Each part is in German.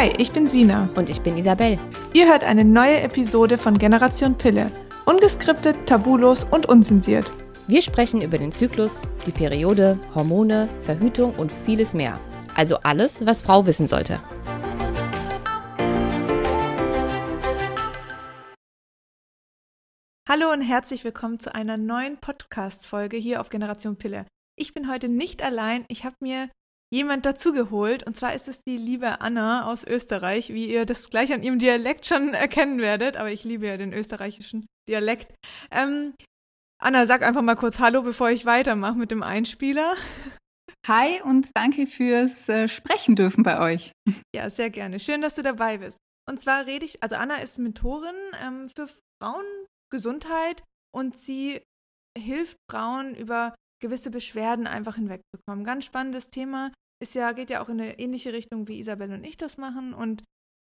Hi, ich bin Sina. Und ich bin Isabel. Ihr hört eine neue Episode von Generation Pille. Ungeskriptet, tabulos und unzensiert. Wir sprechen über den Zyklus, die Periode, Hormone, Verhütung und vieles mehr. Also alles, was Frau wissen sollte. Hallo und herzlich willkommen zu einer neuen Podcast-Folge hier auf Generation Pille. Ich bin heute nicht allein. Ich habe mir jemand dazugeholt. Und zwar ist es die liebe Anna aus Österreich, wie ihr das gleich an ihrem Dialekt schon erkennen werdet. Aber ich liebe ja den österreichischen Dialekt. Ähm, Anna, sag einfach mal kurz Hallo, bevor ich weitermache mit dem Einspieler. Hi und danke fürs äh, Sprechen dürfen bei euch. Ja, sehr gerne. Schön, dass du dabei bist. Und zwar rede ich, also Anna ist Mentorin ähm, für Frauengesundheit und sie hilft Frauen über gewisse Beschwerden einfach hinwegzukommen. Ganz spannendes Thema. Ist ja, geht ja auch in eine ähnliche Richtung, wie Isabel und ich das machen. Und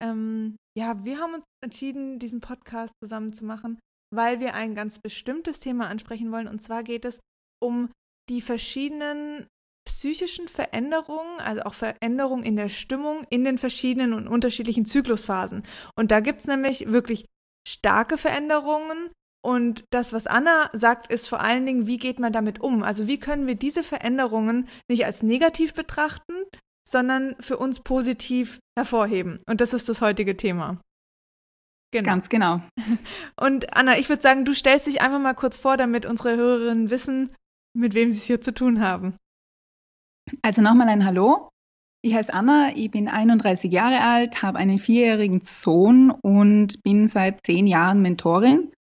ähm, ja, wir haben uns entschieden, diesen Podcast zusammen zu machen, weil wir ein ganz bestimmtes Thema ansprechen wollen. Und zwar geht es um die verschiedenen psychischen Veränderungen, also auch Veränderungen in der Stimmung in den verschiedenen und unterschiedlichen Zyklusphasen. Und da gibt es nämlich wirklich starke Veränderungen, und das, was Anna sagt, ist vor allen Dingen, wie geht man damit um? Also wie können wir diese Veränderungen nicht als negativ betrachten, sondern für uns positiv hervorheben? Und das ist das heutige Thema. Genau. Ganz genau. Und Anna, ich würde sagen, du stellst dich einfach mal kurz vor, damit unsere Hörerinnen wissen, mit wem sie es hier zu tun haben. Also nochmal ein Hallo. Ich heiße Anna, ich bin 31 Jahre alt, habe einen vierjährigen Sohn und bin seit zehn Jahren Mentorin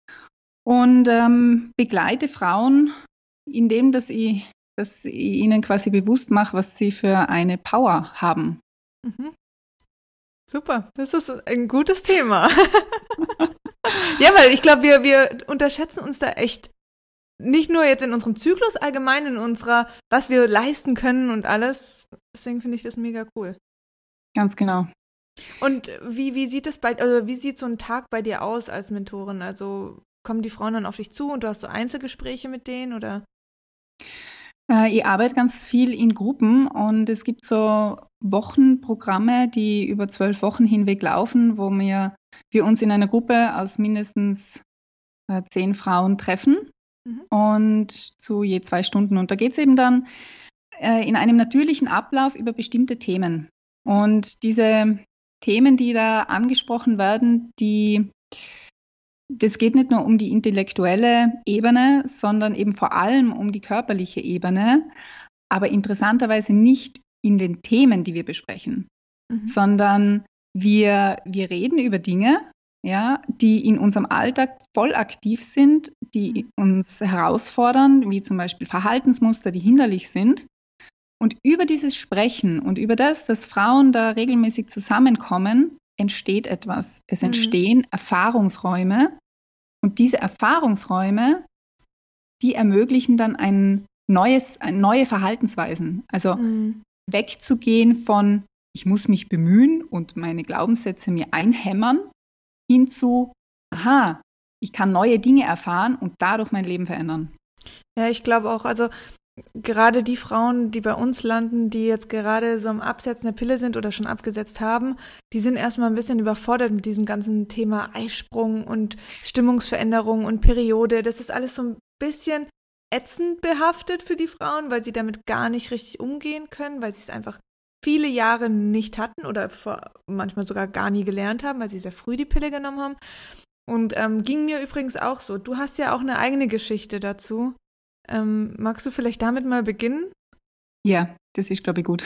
und ähm, begleite Frauen, indem dass ich, dass ich ihnen quasi bewusst mache, was sie für eine Power haben. Mhm. Super, das ist ein gutes Thema. ja, weil ich glaube, wir, wir unterschätzen uns da echt nicht nur jetzt in unserem Zyklus allgemein, in unserer, was wir leisten können und alles. Deswegen finde ich das mega cool. Ganz genau. Und wie, wie sieht es bei, also wie sieht so ein Tag bei dir aus als Mentorin? Also kommen die Frauen dann auf dich zu und du hast so Einzelgespräche mit denen oder? Äh, ich arbeite ganz viel in Gruppen und es gibt so Wochenprogramme, die über zwölf Wochen hinweg laufen, wo wir, wir uns in einer Gruppe aus mindestens äh, zehn Frauen treffen mhm. und zu je zwei Stunden. Und da geht es eben dann äh, in einem natürlichen Ablauf über bestimmte Themen. Und diese Themen, die da angesprochen werden, die das geht nicht nur um die intellektuelle Ebene, sondern eben vor allem um die körperliche Ebene, aber interessanterweise nicht in den Themen, die wir besprechen, mhm. sondern wir, wir reden über Dinge, ja, die in unserem Alltag voll aktiv sind, die uns herausfordern, wie zum Beispiel Verhaltensmuster, die hinderlich sind. Und über dieses Sprechen und über das, dass Frauen da regelmäßig zusammenkommen, entsteht etwas. Es mhm. entstehen. Erfahrungsräume und diese Erfahrungsräume, die ermöglichen dann ein neues, neue Verhaltensweisen. Also mhm. wegzugehen von ich muss mich bemühen und meine Glaubenssätze mir einhämmern, hin zu, aha, ich kann neue Dinge erfahren und dadurch mein Leben verändern. Ja, ich glaube auch, also gerade die Frauen, die bei uns landen, die jetzt gerade so am Absetzen der Pille sind oder schon abgesetzt haben, die sind erstmal ein bisschen überfordert mit diesem ganzen Thema Eisprung und Stimmungsveränderung und Periode. Das ist alles so ein bisschen ätzend behaftet für die Frauen, weil sie damit gar nicht richtig umgehen können, weil sie es einfach viele Jahre nicht hatten oder manchmal sogar gar nie gelernt haben, weil sie sehr früh die Pille genommen haben. Und ähm, ging mir übrigens auch so. Du hast ja auch eine eigene Geschichte dazu. Ähm, magst du vielleicht damit mal beginnen? Ja, das ist, glaube ich, gut.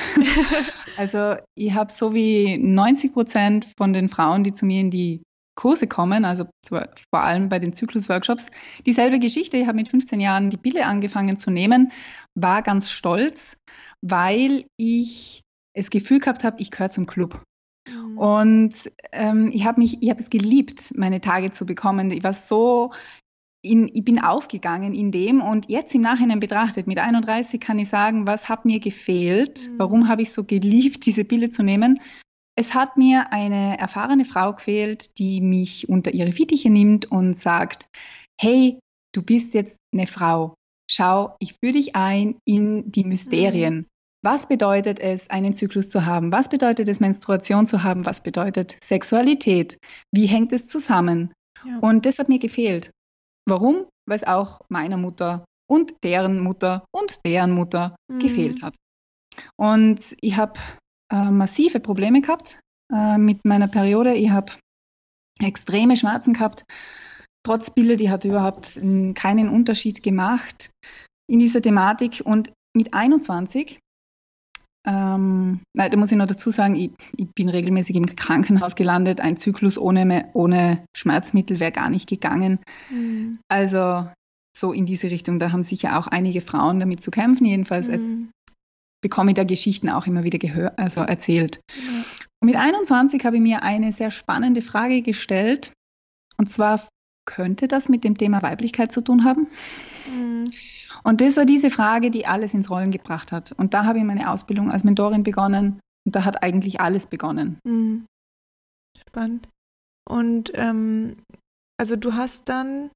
also ich habe so wie 90 Prozent von den Frauen, die zu mir in die Kurse kommen, also vor allem bei den Zyklus-Workshops, dieselbe Geschichte. Ich habe mit 15 Jahren die Pille angefangen zu nehmen, war ganz stolz, weil ich das Gefühl gehabt habe, ich gehöre zum Club. Mhm. Und ähm, ich habe mich, ich habe es geliebt, meine Tage zu bekommen. Ich war so in, ich bin aufgegangen in dem und jetzt im Nachhinein betrachtet, mit 31 kann ich sagen, was hat mir gefehlt? Mhm. Warum habe ich so geliebt, diese Pille zu nehmen? Es hat mir eine erfahrene Frau gefehlt, die mich unter ihre Fittiche nimmt und sagt, hey, du bist jetzt eine Frau. Schau, ich führe dich ein in die Mysterien. Mhm. Was bedeutet es, einen Zyklus zu haben? Was bedeutet es, Menstruation zu haben? Was bedeutet Sexualität? Wie hängt es zusammen? Ja. Und das hat mir gefehlt. Warum? Weil es auch meiner Mutter und deren Mutter und deren Mutter mhm. gefehlt hat. Und ich habe äh, massive Probleme gehabt äh, mit meiner Periode. Ich habe extreme Schmerzen gehabt. Trotz Bilder, die hat überhaupt keinen Unterschied gemacht in dieser Thematik. Und mit 21, ähm, nein, da muss ich noch dazu sagen, ich, ich, bin regelmäßig im Krankenhaus gelandet. Ein Zyklus ohne, ohne Schmerzmittel wäre gar nicht gegangen. Mhm. Also so in diese Richtung. Da haben sicher auch einige Frauen damit zu kämpfen. Jedenfalls mhm. bekomme ich da Geschichten auch immer wieder gehör, also erzählt. Mhm. Mit 21 habe ich mir eine sehr spannende Frage gestellt. Und zwar, könnte das mit dem Thema Weiblichkeit zu tun haben? Mhm. Und das war diese Frage, die alles ins Rollen gebracht hat. Und da habe ich meine Ausbildung als Mentorin begonnen. Und da hat eigentlich alles begonnen. Mhm. Spannend. Und ähm, also du hast dann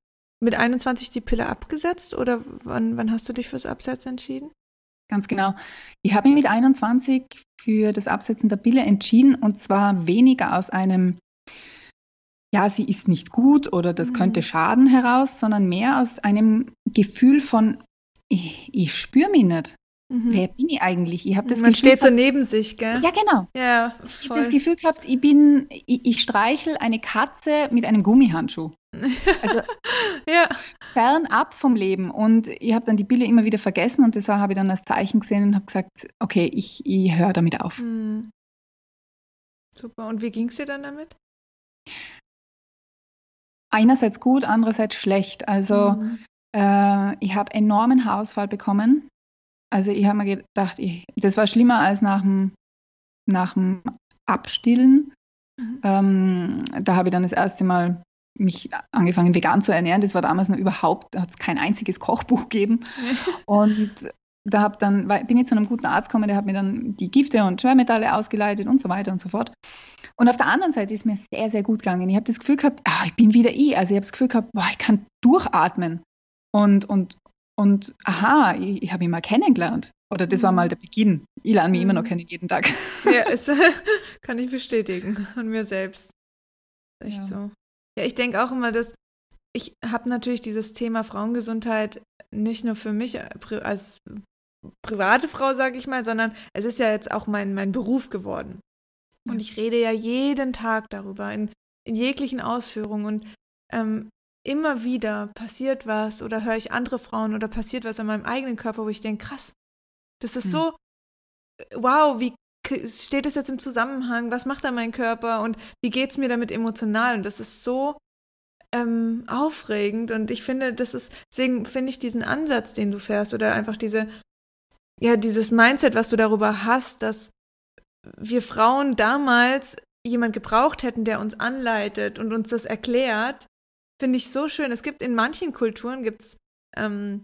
mit 21 die Pille abgesetzt oder wann, wann hast du dich fürs Absetzen entschieden? Ganz genau. Ich habe mich mit 21 für das Absetzen der Pille entschieden und zwar weniger aus einem, ja, sie ist nicht gut oder das mhm. könnte schaden heraus, sondern mehr aus einem Gefühl von, ich, ich spüre mich nicht. Mhm. Wer bin ich eigentlich? Ich habe das Man Gefühl steht gehabt, so neben sich, gell? Ja, genau. Ja, ich habe das Gefühl gehabt, ich bin, ich, ich streichel eine Katze mit einem Gummihandschuh. Also ja. fernab vom Leben. Und ich habe dann die Pille immer wieder vergessen und das habe ich dann als Zeichen gesehen und habe gesagt, okay, ich, ich höre damit auf. Mhm. Super. Und wie ging es dir dann damit? Einerseits gut, andererseits schlecht. Also mhm. äh, ich habe enormen Haarausfall bekommen. Also ich habe mir gedacht, ich, das war schlimmer als nach dem, nach dem Abstillen. Mhm. Ähm, da habe ich dann das erste Mal mich angefangen vegan zu ernähren. Das war damals noch überhaupt, da hat es kein einziges Kochbuch gegeben. und da hab dann, bin ich zu einem guten Arzt gekommen, der hat mir dann die Gifte und Schwermetalle ausgeleitet und so weiter und so fort. Und auf der anderen Seite ist mir sehr, sehr gut gegangen. Ich habe das Gefühl gehabt, ah, ich bin wieder ich. Also ich habe das Gefühl gehabt, boah, ich kann durchatmen. Und, und, und aha, ich, ich habe ihn mal kennengelernt. Oder das war mal mhm. der Beginn. Ich lerne mich mhm. immer noch mhm. kennen jeden Tag. Ja, es, kann ich bestätigen. An mir selbst. Echt ja. so. Ja, ich denke auch immer, dass ich habe natürlich dieses Thema Frauengesundheit nicht nur für mich äh, als private Frau, sage ich mal, sondern es ist ja jetzt auch mein, mein Beruf geworden. Und ich rede ja jeden Tag darüber, in, in jeglichen Ausführungen. Und ähm, immer wieder passiert was oder höre ich andere Frauen oder passiert was an meinem eigenen Körper, wo ich denke, krass, das ist hm. so, wow, wie steht es jetzt im Zusammenhang? Was macht da mein Körper und wie geht es mir damit emotional? Und das ist so ähm, aufregend und ich finde, das ist, deswegen finde ich diesen Ansatz, den du fährst oder einfach diese, ja, dieses Mindset, was du darüber hast, dass wir Frauen damals jemand gebraucht hätten, der uns anleitet und uns das erklärt, finde ich so schön. Es gibt in manchen Kulturen gibt's ähm,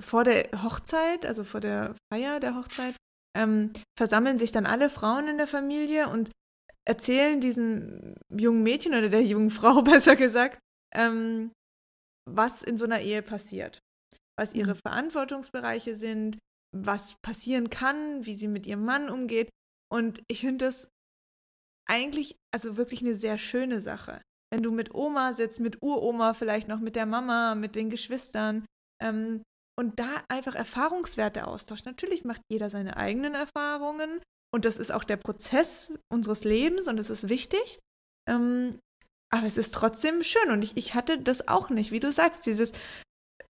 vor der Hochzeit, also vor der Feier der Hochzeit, ähm, versammeln sich dann alle Frauen in der Familie und erzählen diesem jungen Mädchen oder der jungen Frau besser gesagt, ähm, was in so einer Ehe passiert, was ihre mhm. Verantwortungsbereiche sind, was passieren kann, wie sie mit ihrem Mann umgeht. Und ich finde das eigentlich, also wirklich eine sehr schöne Sache. Wenn du mit Oma sitzt, mit Uroma, vielleicht noch mit der Mama, mit den Geschwistern, ähm, und da einfach Erfahrungswerte austauscht. Natürlich macht jeder seine eigenen Erfahrungen und das ist auch der Prozess unseres Lebens und es ist wichtig. Ähm, aber es ist trotzdem schön und ich, ich hatte das auch nicht, wie du sagst, dieses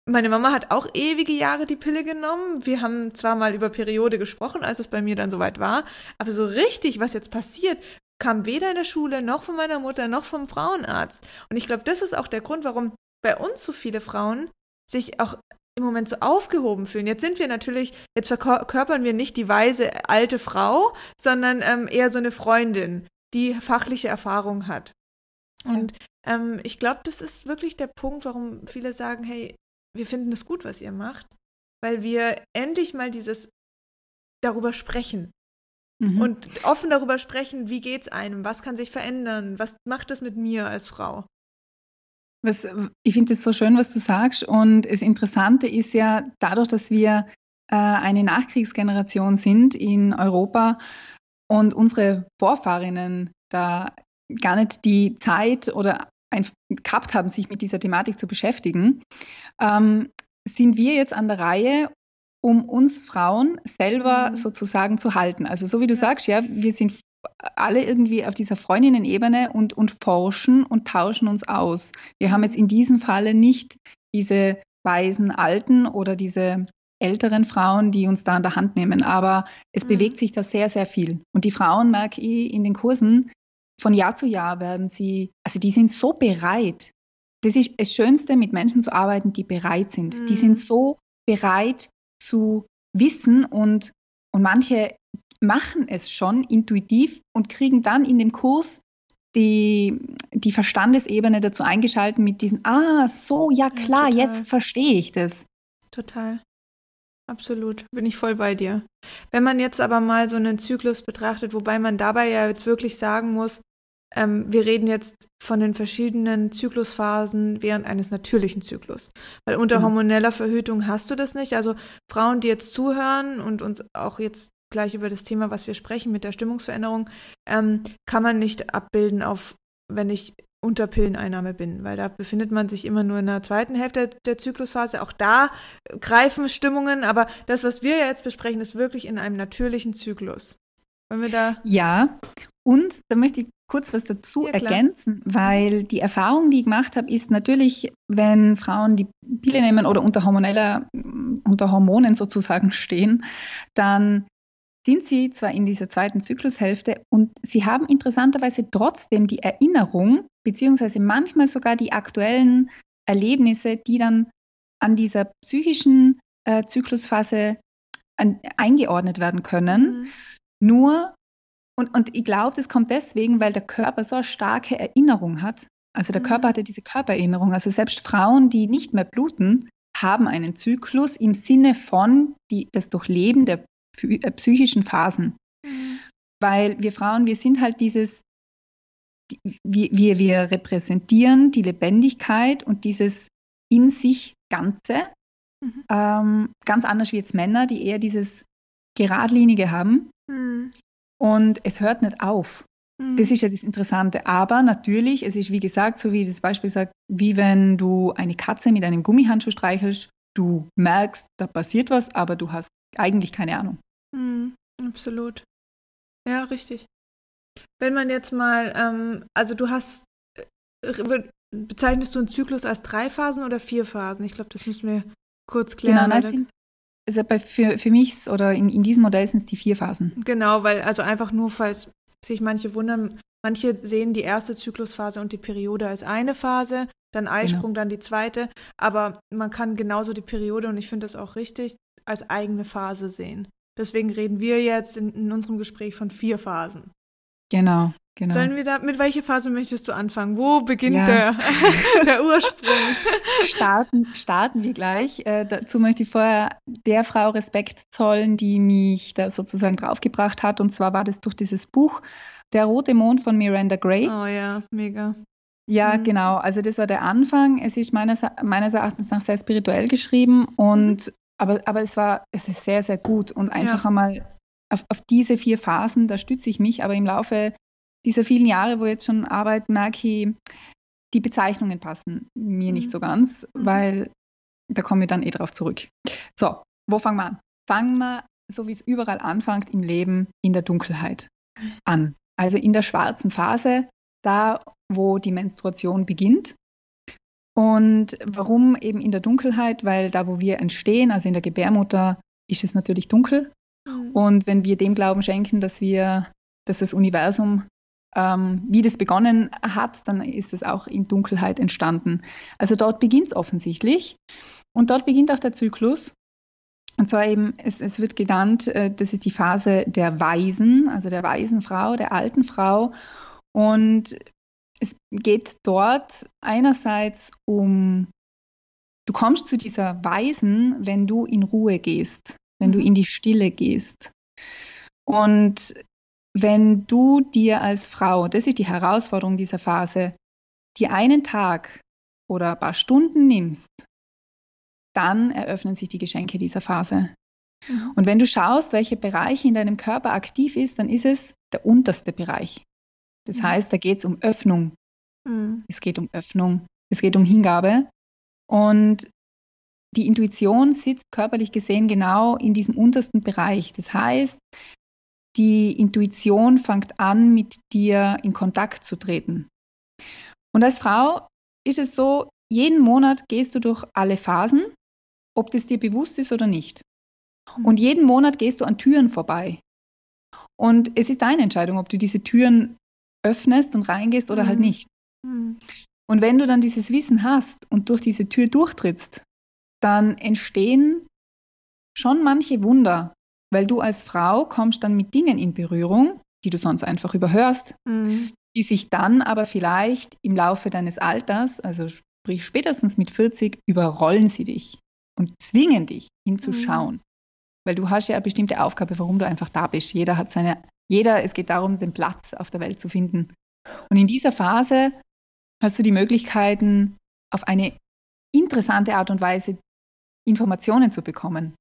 meine Mama hat auch ewige Jahre die Pille genommen. Wir haben zwar mal über Periode gesprochen, als es bei mir dann soweit war, aber so richtig, was jetzt passiert, kam weder in der Schule noch von meiner Mutter noch vom Frauenarzt. Und ich glaube, das ist auch der Grund, warum bei uns so viele Frauen sich auch im Moment so aufgehoben fühlen. Jetzt sind wir natürlich, jetzt verkörpern wir nicht die weise alte Frau, sondern ähm, eher so eine Freundin, die fachliche Erfahrung hat. Und ähm, ich glaube, das ist wirklich der Punkt, warum viele sagen, hey, wir finden es gut, was ihr macht, weil wir endlich mal dieses darüber sprechen. Mhm. Und offen darüber sprechen, wie geht's einem, was kann sich verändern, was macht es mit mir als Frau. Was, ich finde es so schön, was du sagst. Und das Interessante ist ja, dadurch, dass wir äh, eine Nachkriegsgeneration sind in Europa und unsere Vorfahrinnen da gar nicht die Zeit oder gehabt haben, sich mit dieser Thematik zu beschäftigen, ähm, sind wir jetzt an der Reihe, um uns Frauen selber mhm. sozusagen zu halten. Also so wie du sagst, ja, wir sind alle irgendwie auf dieser Freundinnen-Ebene und, und forschen und tauschen uns aus. Wir haben jetzt in diesem Falle nicht diese weisen Alten oder diese älteren Frauen, die uns da an der Hand nehmen, aber es mhm. bewegt sich da sehr, sehr viel. Und die Frauen, merke ich in den Kursen, von Jahr zu Jahr werden sie, also die sind so bereit. Das ist das Schönste, mit Menschen zu arbeiten, die bereit sind. Mhm. Die sind so bereit zu wissen und, und manche machen es schon intuitiv und kriegen dann in dem Kurs die, die Verstandesebene dazu eingeschaltet mit diesen, ah, so, ja klar, ja, jetzt verstehe ich das. Total. Absolut, bin ich voll bei dir. Wenn man jetzt aber mal so einen Zyklus betrachtet, wobei man dabei ja jetzt wirklich sagen muss, ähm, wir reden jetzt von den verschiedenen Zyklusphasen während eines natürlichen Zyklus. Weil unter mhm. hormoneller Verhütung hast du das nicht. Also Frauen, die jetzt zuhören und uns auch jetzt gleich über das Thema, was wir sprechen mit der Stimmungsveränderung, ähm, kann man nicht abbilden auf, wenn ich unter Pilleneinnahme bin, weil da befindet man sich immer nur in der zweiten Hälfte der Zyklusphase. Auch da greifen Stimmungen, aber das, was wir jetzt besprechen, ist wirklich in einem natürlichen Zyklus. Wollen wir da? Ja, und da möchte ich kurz was dazu ja, ergänzen, weil die Erfahrung, die ich gemacht habe, ist natürlich, wenn Frauen die Pille nehmen oder unter hormoneller, unter Hormonen sozusagen stehen, dann sind sie zwar in dieser zweiten Zyklushälfte und sie haben interessanterweise trotzdem die Erinnerung, beziehungsweise manchmal sogar die aktuellen Erlebnisse, die dann an dieser psychischen äh, Zyklusphase an, eingeordnet werden können. Mhm. Nur, und, und ich glaube, das kommt deswegen, weil der Körper so eine starke Erinnerung hat. Also der mhm. Körper hatte diese Körpererinnerung. Also selbst Frauen, die nicht mehr bluten, haben einen Zyklus im Sinne von die, das Durchleben der psychischen Phasen. Mhm. Weil wir Frauen, wir sind halt dieses, wir, wir, wir repräsentieren die Lebendigkeit und dieses in sich Ganze. Mhm. Ähm, ganz anders wie jetzt Männer, die eher dieses Geradlinige haben. Mhm. Und es hört nicht auf. Mhm. Das ist ja das Interessante. Aber natürlich, es ist wie gesagt, so wie das Beispiel sagt, wie wenn du eine Katze mit einem Gummihandschuh streichelst, du merkst, da passiert was, aber du hast eigentlich keine Ahnung. Mhm, absolut. Ja, richtig. Wenn man jetzt mal, ähm, also du hast, äh, bezeichnest du einen Zyklus als drei Phasen oder vier Phasen? Ich glaube, das müssen wir kurz klären. Genau, sind, also bei, für, für mich oder in, in diesem Modell sind es die vier Phasen. Genau, weil also einfach nur, falls sich manche wundern, manche sehen die erste Zyklusphase und die Periode als eine Phase, dann Eisprung, genau. dann die zweite, aber man kann genauso die Periode, und ich finde das auch richtig, als eigene Phase sehen. Deswegen reden wir jetzt in, in unserem Gespräch von vier Phasen. Genau. Genau. Sollen wir da, mit welcher Phase möchtest du anfangen? Wo beginnt ja. der, der Ursprung? Starten, starten wir gleich. Äh, dazu möchte ich vorher der Frau Respekt zollen, die mich da sozusagen draufgebracht hat. Und zwar war das durch dieses Buch Der rote Mond von Miranda Gray. Oh ja, mega. Ja, mhm. genau. Also das war der Anfang. Es ist meines, meines Erachtens nach sehr spirituell geschrieben und aber, aber es war, es ist sehr, sehr gut und einfach ja. einmal auf, auf diese vier Phasen, da stütze ich mich, aber im Laufe dieser vielen Jahre, wo ich jetzt schon arbeite, merke ich, die Bezeichnungen passen mir mhm. nicht so ganz, mhm. weil da komme ich dann eh drauf zurück. So, wo fangen wir an? Fangen wir, so wie es überall anfängt im Leben, in der Dunkelheit an. Also in der schwarzen Phase, da wo die Menstruation beginnt. Und warum eben in der Dunkelheit? Weil da, wo wir entstehen, also in der Gebärmutter, ist es natürlich dunkel. Mhm. Und wenn wir dem Glauben schenken, dass wir, dass das Universum, ähm, wie das begonnen hat, dann ist es auch in Dunkelheit entstanden. Also dort beginnt es offensichtlich. Und dort beginnt auch der Zyklus. Und zwar eben, es, es wird genannt, äh, das ist die Phase der Weisen, also der weisen Frau, der alten Frau. Und es geht dort einerseits um, du kommst zu dieser Weisen, wenn du in Ruhe gehst, wenn du mhm. in die Stille gehst. Und wenn du dir als Frau, das ist die Herausforderung dieser Phase, dir einen Tag oder ein paar Stunden nimmst, dann eröffnen sich die Geschenke dieser Phase. Mhm. Und wenn du schaust, welche Bereiche in deinem Körper aktiv ist, dann ist es der unterste Bereich. Das mhm. heißt, da geht es um Öffnung. Mhm. Es geht um Öffnung. Es geht um Hingabe. Und die Intuition sitzt körperlich gesehen genau in diesem untersten Bereich. Das heißt, die Intuition fängt an, mit dir in Kontakt zu treten. Und als Frau ist es so, jeden Monat gehst du durch alle Phasen, ob das dir bewusst ist oder nicht. Mhm. Und jeden Monat gehst du an Türen vorbei. Und es ist deine Entscheidung, ob du diese Türen öffnest und reingehst oder halt mhm. halt nicht. Mhm. Und wenn du dann dieses Wissen hast und durch diese Tür durchtrittst, dann entstehen schon manche Wunder, weil du als Frau kommst dann mit Dingen in Berührung, die du sonst einfach überhörst, mhm. die sich dann aber vielleicht im Laufe deines Alters, also sprich spätestens mit 40, überrollen sie dich und zwingen dich hinzuschauen. Mhm. Weil du hast ja eine bestimmte Aufgabe, warum du einfach da bist. Jeder hat seine, jeder, es geht darum, den Platz auf der Welt zu finden. Und in dieser Phase hast du die Möglichkeiten, auf eine interessante Art und Weise Informationen zu bekommen.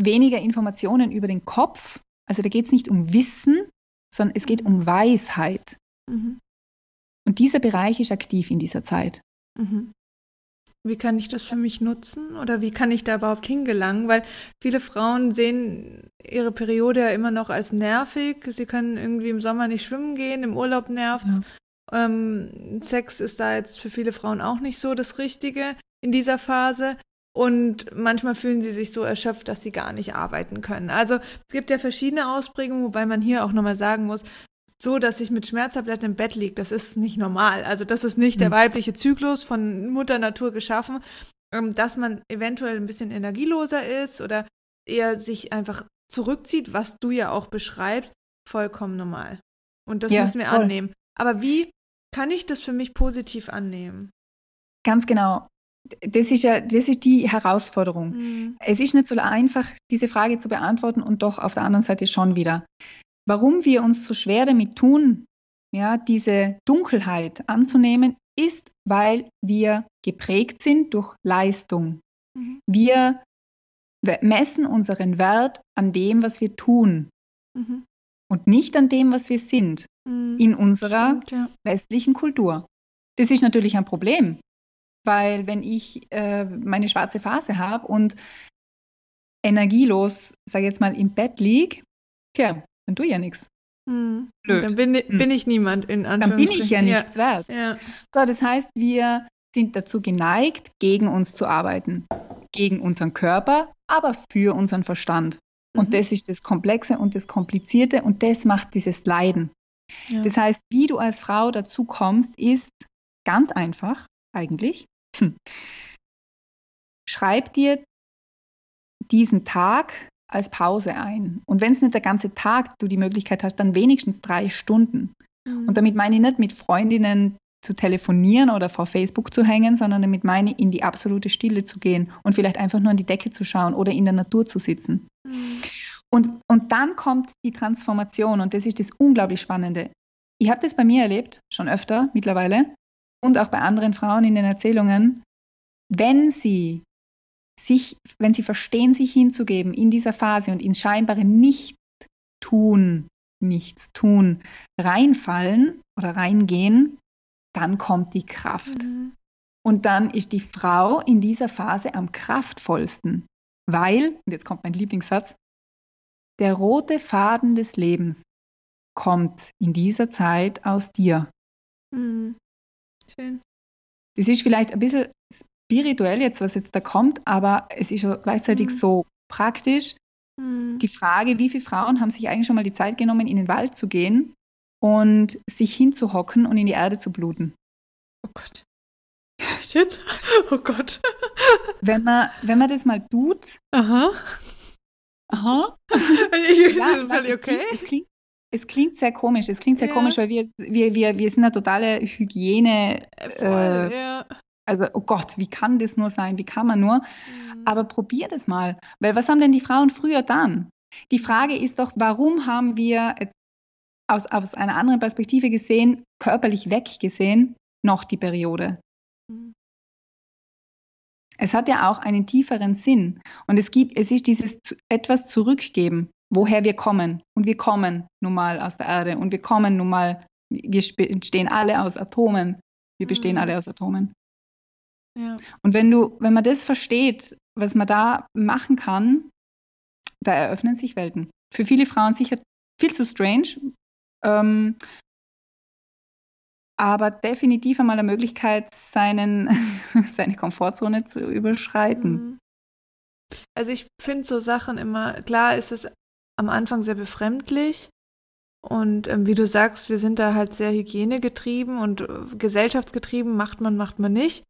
Weniger Informationen über den Kopf, also da geht es nicht um Wissen, sondern es geht um Weisheit. Mhm. Und dieser Bereich ist aktiv in dieser Zeit. Mhm wie kann ich das für mich nutzen oder wie kann ich da überhaupt hingelangen? Weil viele Frauen sehen ihre Periode ja immer noch als nervig. Sie können irgendwie im Sommer nicht schwimmen gehen, im Urlaub nervt's. Ja. Ähm, Sex ist da jetzt für viele Frauen auch nicht so das Richtige in dieser Phase. Und manchmal fühlen sie sich so erschöpft, dass sie gar nicht arbeiten können. Also es gibt ja verschiedene Ausprägungen, wobei man hier auch nochmal sagen muss, so, dass ich mit Schmerztabletten im Bett liege, das ist nicht normal. Also das ist nicht mhm. der weibliche Zyklus von Mutter Natur geschaffen, ähm, dass man eventuell ein bisschen energieloser ist oder eher sich einfach zurückzieht, was du ja auch beschreibst, vollkommen normal. Und das ja, müssen wir voll. annehmen. Aber wie kann ich das für mich positiv annehmen? Ganz genau. Das ist ja, das ist die Herausforderung. Mhm. Es ist nicht so einfach, diese Frage zu beantworten und doch auf der anderen Seite schon wieder. Warum wir uns so schwer damit tun, ja, diese Dunkelheit anzunehmen, ist, weil wir geprägt sind durch Leistung. Mhm. Wir messen unseren Wert an dem, was wir tun mhm. und nicht an dem, was wir sind mhm. in unserer Stimmt, ja. westlichen Kultur. Das ist natürlich ein Problem, weil wenn ich äh, meine schwarze Phase habe und energielos, sage ich jetzt mal, im Bett liege, tja, dann tue ich ja nichts. Hm. Dann bin, hm. bin, ich niemand in Anführungszeichen. Dann bin ich ja nichts ja. wert. Ja. So, das heißt, wir sind dazu geneigt, gegen uns zu arbeiten. Gegen unseren Körper, aber für unseren Verstand. Und mhm. das ist das Komplexe und das Komplizierte und das macht dieses Leiden. Ja. Das heißt, wie du als Frau dazu kommst, ist ganz einfach eigentlich. Hm. Schreib dir diesen Tag als Pause ein. Und wenn es nicht der ganze Tag du die Möglichkeit hast, dann wenigstens drei Stunden. Mhm. Und damit meine ich nicht mit Freundinnen zu telefonieren oder vor Facebook zu hängen, sondern damit meine ich in die absolute Stille zu gehen und vielleicht einfach nur an die Decke zu schauen oder in der Natur zu sitzen. Mhm. Und, und dann kommt die Transformation und das ist das unglaublich Spannende. Ich habe das bei mir erlebt, schon öfter mittlerweile und auch bei anderen Frauen in den Erzählungen. Wenn sie sich, wenn sie verstehen, sich hinzugeben in dieser Phase und ins scheinbare Nicht-Tun, nichts tun, reinfallen oder reingehen, dann kommt die Kraft. Mhm. Und dann ist die Frau in dieser Phase am kraftvollsten, weil, und jetzt kommt mein Lieblingssatz, der rote Faden des Lebens kommt in dieser Zeit aus dir. Mhm. Schön. Das ist vielleicht ein bisschen spirituell jetzt, was jetzt da kommt, aber es ist auch gleichzeitig mhm. so praktisch. Mhm. Die Frage, wie viele Frauen haben sich eigentlich schon mal die Zeit genommen, in den Wald zu gehen und sich hinzuhocken und in die Erde zu bluten? Oh Gott. Shit. Oh Gott. wenn man, wenn man das mal tut. Aha. Aha. ja, okay. Es klingt, es, klingt, es klingt sehr komisch. Es klingt sehr ja. komisch, weil wir, wir, wir, wir sind eine totale Hygiene. Voll, äh, ja. Also, oh Gott, wie kann das nur sein? Wie kann man nur? Mhm. Aber probier das mal. Weil was haben denn die Frauen früher dann? Die Frage ist doch, warum haben wir jetzt aus, aus einer anderen Perspektive gesehen, körperlich weg gesehen, noch die Periode? Mhm. Es hat ja auch einen tieferen Sinn. Und es gibt, es ist dieses etwas zurückgeben, woher wir kommen. Und wir kommen nun mal aus der Erde. Und wir kommen nun mal, wir bestehen alle aus Atomen. Wir bestehen mhm. alle aus Atomen. Ja. Und wenn du, wenn man das versteht, was man da machen kann, da eröffnen sich Welten. Für viele Frauen sicher viel zu strange, ähm, aber definitiv einmal eine Möglichkeit, seinen, seine Komfortzone zu überschreiten. Mhm. Also ich finde so Sachen immer, klar ist es am Anfang sehr befremdlich. Und ähm, wie du sagst, wir sind da halt sehr hygienegetrieben und äh, gesellschaftsgetrieben, macht man, macht man nicht.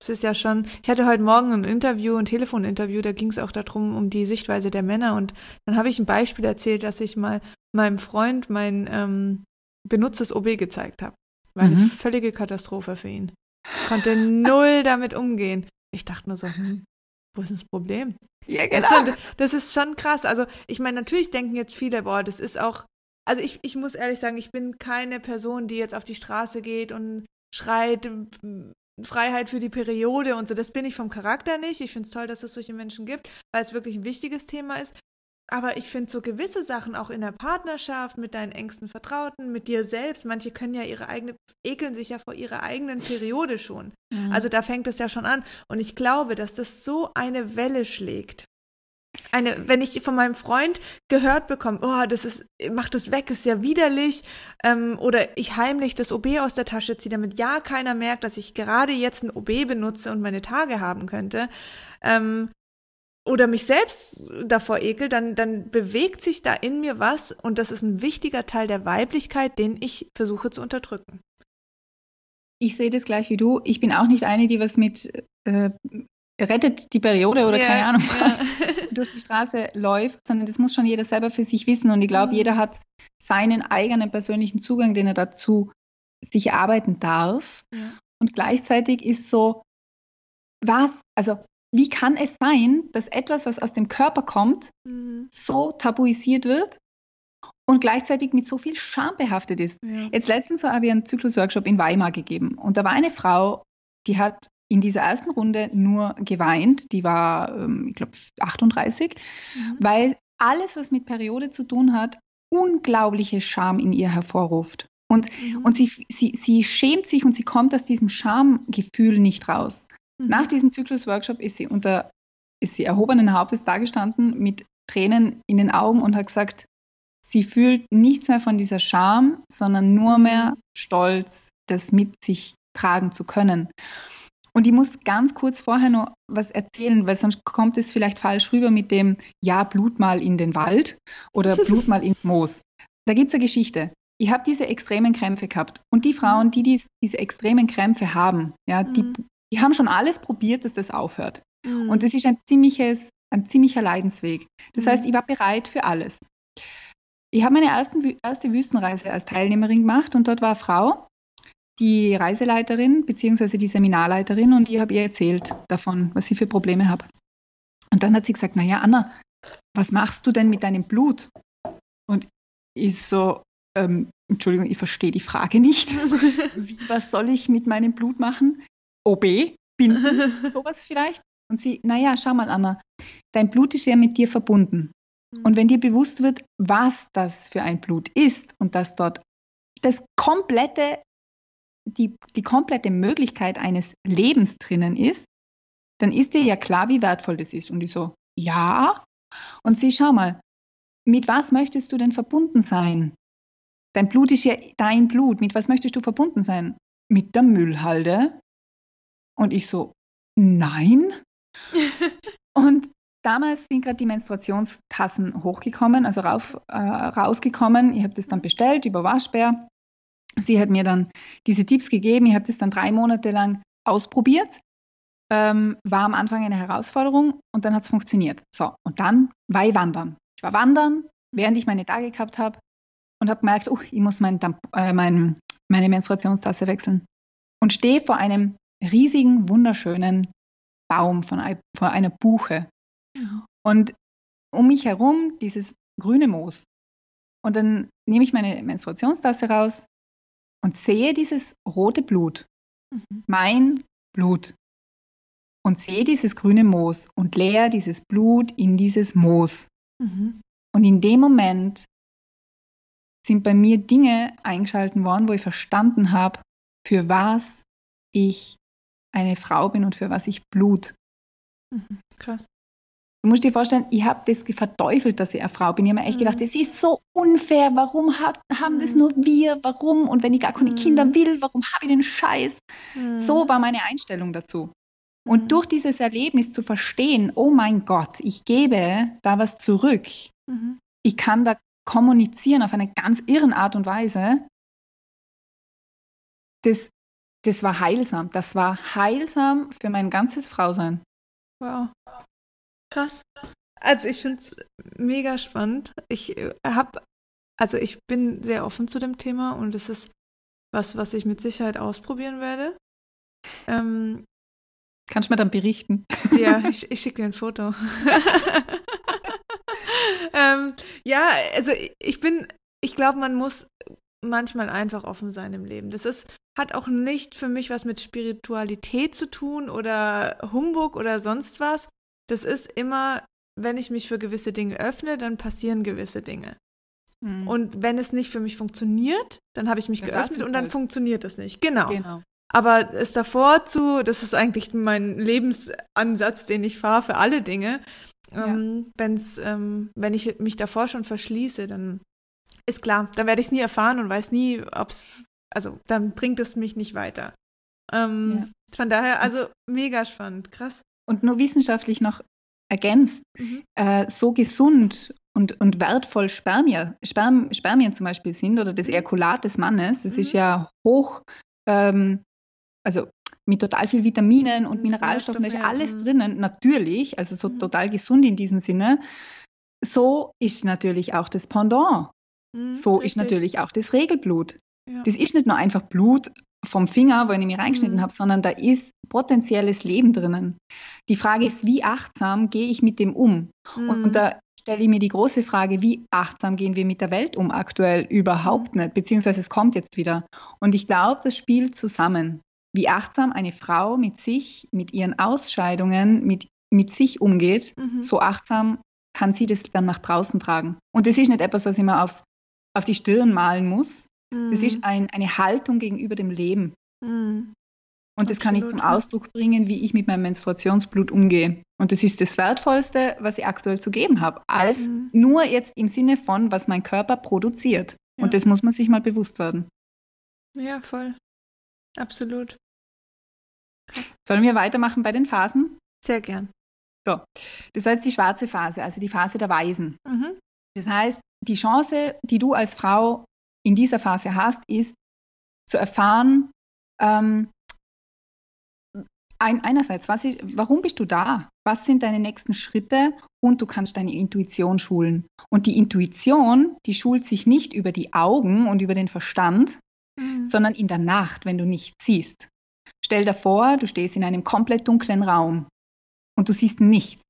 Es ist ja schon, ich hatte heute Morgen ein Interview, ein Telefoninterview, da ging es auch darum, um die Sichtweise der Männer. Und dann habe ich ein Beispiel erzählt, dass ich mal meinem Freund mein ähm, benutztes OB gezeigt habe. War mhm. eine völlige Katastrophe für ihn. Konnte null damit umgehen. Ich dachte nur so, hm, wo ist das Problem? Ja, genau. Das, das ist schon krass. Also, ich meine, natürlich denken jetzt viele, boah, das ist auch, also ich, ich muss ehrlich sagen, ich bin keine Person, die jetzt auf die Straße geht und schreit, Freiheit für die Periode und so. Das bin ich vom Charakter nicht. Ich finde es toll, dass es solche Menschen gibt, weil es wirklich ein wichtiges Thema ist. Aber ich finde so gewisse Sachen auch in der Partnerschaft, mit deinen engsten Vertrauten, mit dir selbst. Manche können ja ihre eigene, ekeln sich ja vor ihrer eigenen Periode schon. Mhm. Also da fängt es ja schon an. Und ich glaube, dass das so eine Welle schlägt. Eine, wenn ich von meinem Freund gehört bekomme, oh, das ist, mach das weg, ist ja widerlich, ähm, oder ich heimlich das OB aus der Tasche ziehe, damit ja keiner merkt, dass ich gerade jetzt ein OB benutze und meine Tage haben könnte, ähm, oder mich selbst davor ekel, dann, dann bewegt sich da in mir was und das ist ein wichtiger Teil der Weiblichkeit, den ich versuche zu unterdrücken. Ich sehe das gleich wie du. Ich bin auch nicht eine, die was mit äh, rettet die Periode oder ja, keine Ahnung ja. durch die Straße läuft, sondern das muss schon jeder selber für sich wissen. Und ich glaube, mhm. jeder hat seinen eigenen persönlichen Zugang, den er dazu sich erarbeiten darf. Ja. Und gleichzeitig ist so, was, also wie kann es sein, dass etwas, was aus dem Körper kommt, mhm. so tabuisiert wird und gleichzeitig mit so viel Scham behaftet ist? Ja. Jetzt letztens habe ich einen Zyklusworkshop in Weimar gegeben und da war eine Frau, die hat in dieser ersten Runde nur geweint, die war, ähm, ich glaube, 38, mhm. weil alles, was mit Periode zu tun hat, unglaubliche Scham in ihr hervorruft. Und, mhm. und sie, sie, sie schämt sich und sie kommt aus diesem Schamgefühl nicht raus. Mhm. Nach diesem Zyklus-Workshop ist sie unter ist sie erhobenen Hauptes dagestanden mit Tränen in den Augen und hat gesagt, sie fühlt nichts mehr von dieser Scham, sondern nur mhm. mehr Stolz, das mit sich tragen zu können. Und ich muss ganz kurz vorher noch was erzählen, weil sonst kommt es vielleicht falsch rüber mit dem, ja, Blut mal in den Wald oder Blut mal ins Moos. Da gibt es eine Geschichte. Ich habe diese extremen Krämpfe gehabt. Und die Frauen, die dies, diese extremen Krämpfe haben, ja, die, mhm die haben schon alles probiert, dass das aufhört. Mhm. Und das ist ein, ziemliches, ein ziemlicher Leidensweg. Das mhm. heißt, ich war bereit für alles. Ich habe meine ersten, erste Wüstenreise als Teilnehmerin gemacht und dort war eine Frau, die Reiseleiterin bzw. die Seminarleiterin und ich habe ihr erzählt davon, was ich für Probleme habe. Und dann hat sie gesagt, naja, Anna, was machst du denn mit deinem Blut? Und ich so, ähm, Entschuldigung, ich verstehe die Frage nicht. Wie, was soll ich mit meinem Blut machen? OB binden, sowas vielleicht. Und sie, naja, schau mal, Anna, dein Blut ist ja mit dir verbunden. Und wenn dir bewusst wird, was das für ein Blut ist und dass dort das komplette, die, die komplette Möglichkeit eines Lebens drinnen ist, dann ist dir ja klar, wie wertvoll das ist. Und ich so, ja. Und sie, schau mal, mit was möchtest du denn verbunden sein? Dein Blut ist ja dein Blut. Mit was möchtest du verbunden sein? Mit der Müllhalde, und ich so, nein. und damals sind gerade die Menstruationstassen hochgekommen, also rauf, äh, rausgekommen. Ich habe das dann bestellt über Waschbär. Sie hat mir dann diese Tipps gegeben. Ich habe das dann drei Monate lang ausprobiert. Ähm, war am Anfang eine Herausforderung und dann hat es funktioniert. So, und dann war ich wandern. Ich war wandern, während ich meine Tage gehabt habe und habe gemerkt, oh, ich muss mein, äh, mein, meine Menstruationstasse wechseln. Und stehe vor einem riesigen, wunderschönen Baum von, von einer Buche. Und um mich herum dieses grüne Moos. Und dann nehme ich meine Menstruationstasse raus und sehe dieses rote Blut. Mhm. Mein Blut. und sehe dieses grüne Moos und leere dieses Blut in dieses Moos. Mhm. Und in dem Moment sind bei mir Dinge eingeschalten worden, wo ich verstanden habe, für was ich eine Frau bin und für was ich Blut. Mhm. Krass. Du musst dir vorstellen, ich habe das verteufelt, dass ich eine Frau bin. Ich habe mir echt gedacht, das ist so unfair. Warum hat, haben das nur wir? Warum? Und wenn ich gar keine Kinder will, warum habe ich den Scheiß? So war meine Einstellung dazu. Und durch dieses Erlebnis zu verstehen, oh mein Gott, ich gebe da was zurück. Mhm. Ich kann da kommunizieren auf eine ganz irren Art und Weise. Das, das war heilsam. Das war heilsam für mein ganzes Frausein. Wow. Krass. Also ich finde es mega spannend. Ich äh, habe, also ich bin sehr offen zu dem Thema und es ist was, was ich mit Sicherheit ausprobieren werde. Ähm, Kannst du mir dann berichten? Ja, ich, ich schicke dir ein Foto. ähm, ja, also ich bin, ich glaube, man muss manchmal einfach offen sein im Leben. Das ist, hat auch nicht für mich was mit Spiritualität zu tun oder Humbug oder sonst was. Das ist immer, wenn ich mich für gewisse Dinge öffne, dann passieren gewisse Dinge. Hm. Und wenn es nicht für mich funktioniert, dann habe ich mich dann geöffnet und dann halt. funktioniert es nicht. Genau. genau. Aber es davor zu, das ist eigentlich mein Lebensansatz, den ich fahre für alle Dinge. Ja. Ähm, wenn's, ähm, wenn ich mich davor schon verschließe, dann ist klar, dann werde ich es nie erfahren und weiß nie, ob es, also dann bringt es mich nicht weiter. Ähm, ja. Von daher, also mega spannend, krass. Und nur wissenschaftlich noch ergänzt, mhm. äh, so gesund und, und wertvoll Spermien, Sperm, Spermien zum Beispiel sind oder das Erkulat des Mannes, das mhm. ist ja hoch ähm, also mit total viel Vitaminen und mhm, Mineralstoffen, da ist alles mhm. drinnen, natürlich, also so mhm. total gesund in diesem Sinne. So ist natürlich auch das Pendant. Mhm, so richtig. ist natürlich auch das Regelblut. Ja. Das ist nicht nur einfach Blut vom Finger, wo ich mich reingeschnitten mhm. habe, sondern da ist potenzielles Leben drinnen. Die Frage ist, wie achtsam gehe ich mit dem um? Mhm. Und da stelle ich mir die große Frage, wie achtsam gehen wir mit der Welt um aktuell? Überhaupt nicht, beziehungsweise es kommt jetzt wieder. Und ich glaube, das spielt zusammen wie achtsam eine Frau mit sich, mit ihren Ausscheidungen, mit, mit sich umgeht, mhm. so achtsam kann sie das dann nach draußen tragen. Und das ist nicht etwas, was ich mir aufs, auf die Stirn malen muss. Mhm. Das ist ein, eine Haltung gegenüber dem Leben. Mhm. Und das Absolut, kann ich zum Ausdruck bringen, wie ich mit meinem Menstruationsblut umgehe. Und das ist das Wertvollste, was ich aktuell zu geben habe. Als mhm. nur jetzt im Sinne von, was mein Körper produziert. Ja. Und das muss man sich mal bewusst werden. Ja, voll. Absolut. Sollen wir weitermachen bei den Phasen? Sehr gern. So, das jetzt die schwarze Phase, also die Phase der Weisen. Mhm. Das heißt, die Chance, die du als Frau in dieser Phase hast, ist zu erfahren, ähm, ein, einerseits, was ist, warum bist du da? Was sind deine nächsten Schritte? Und du kannst deine Intuition schulen. Und die Intuition, die schult sich nicht über die Augen und über den Verstand, mhm. sondern in der Nacht, wenn du nicht siehst. Stell dir vor, du stehst in einem komplett dunklen Raum und du siehst nichts.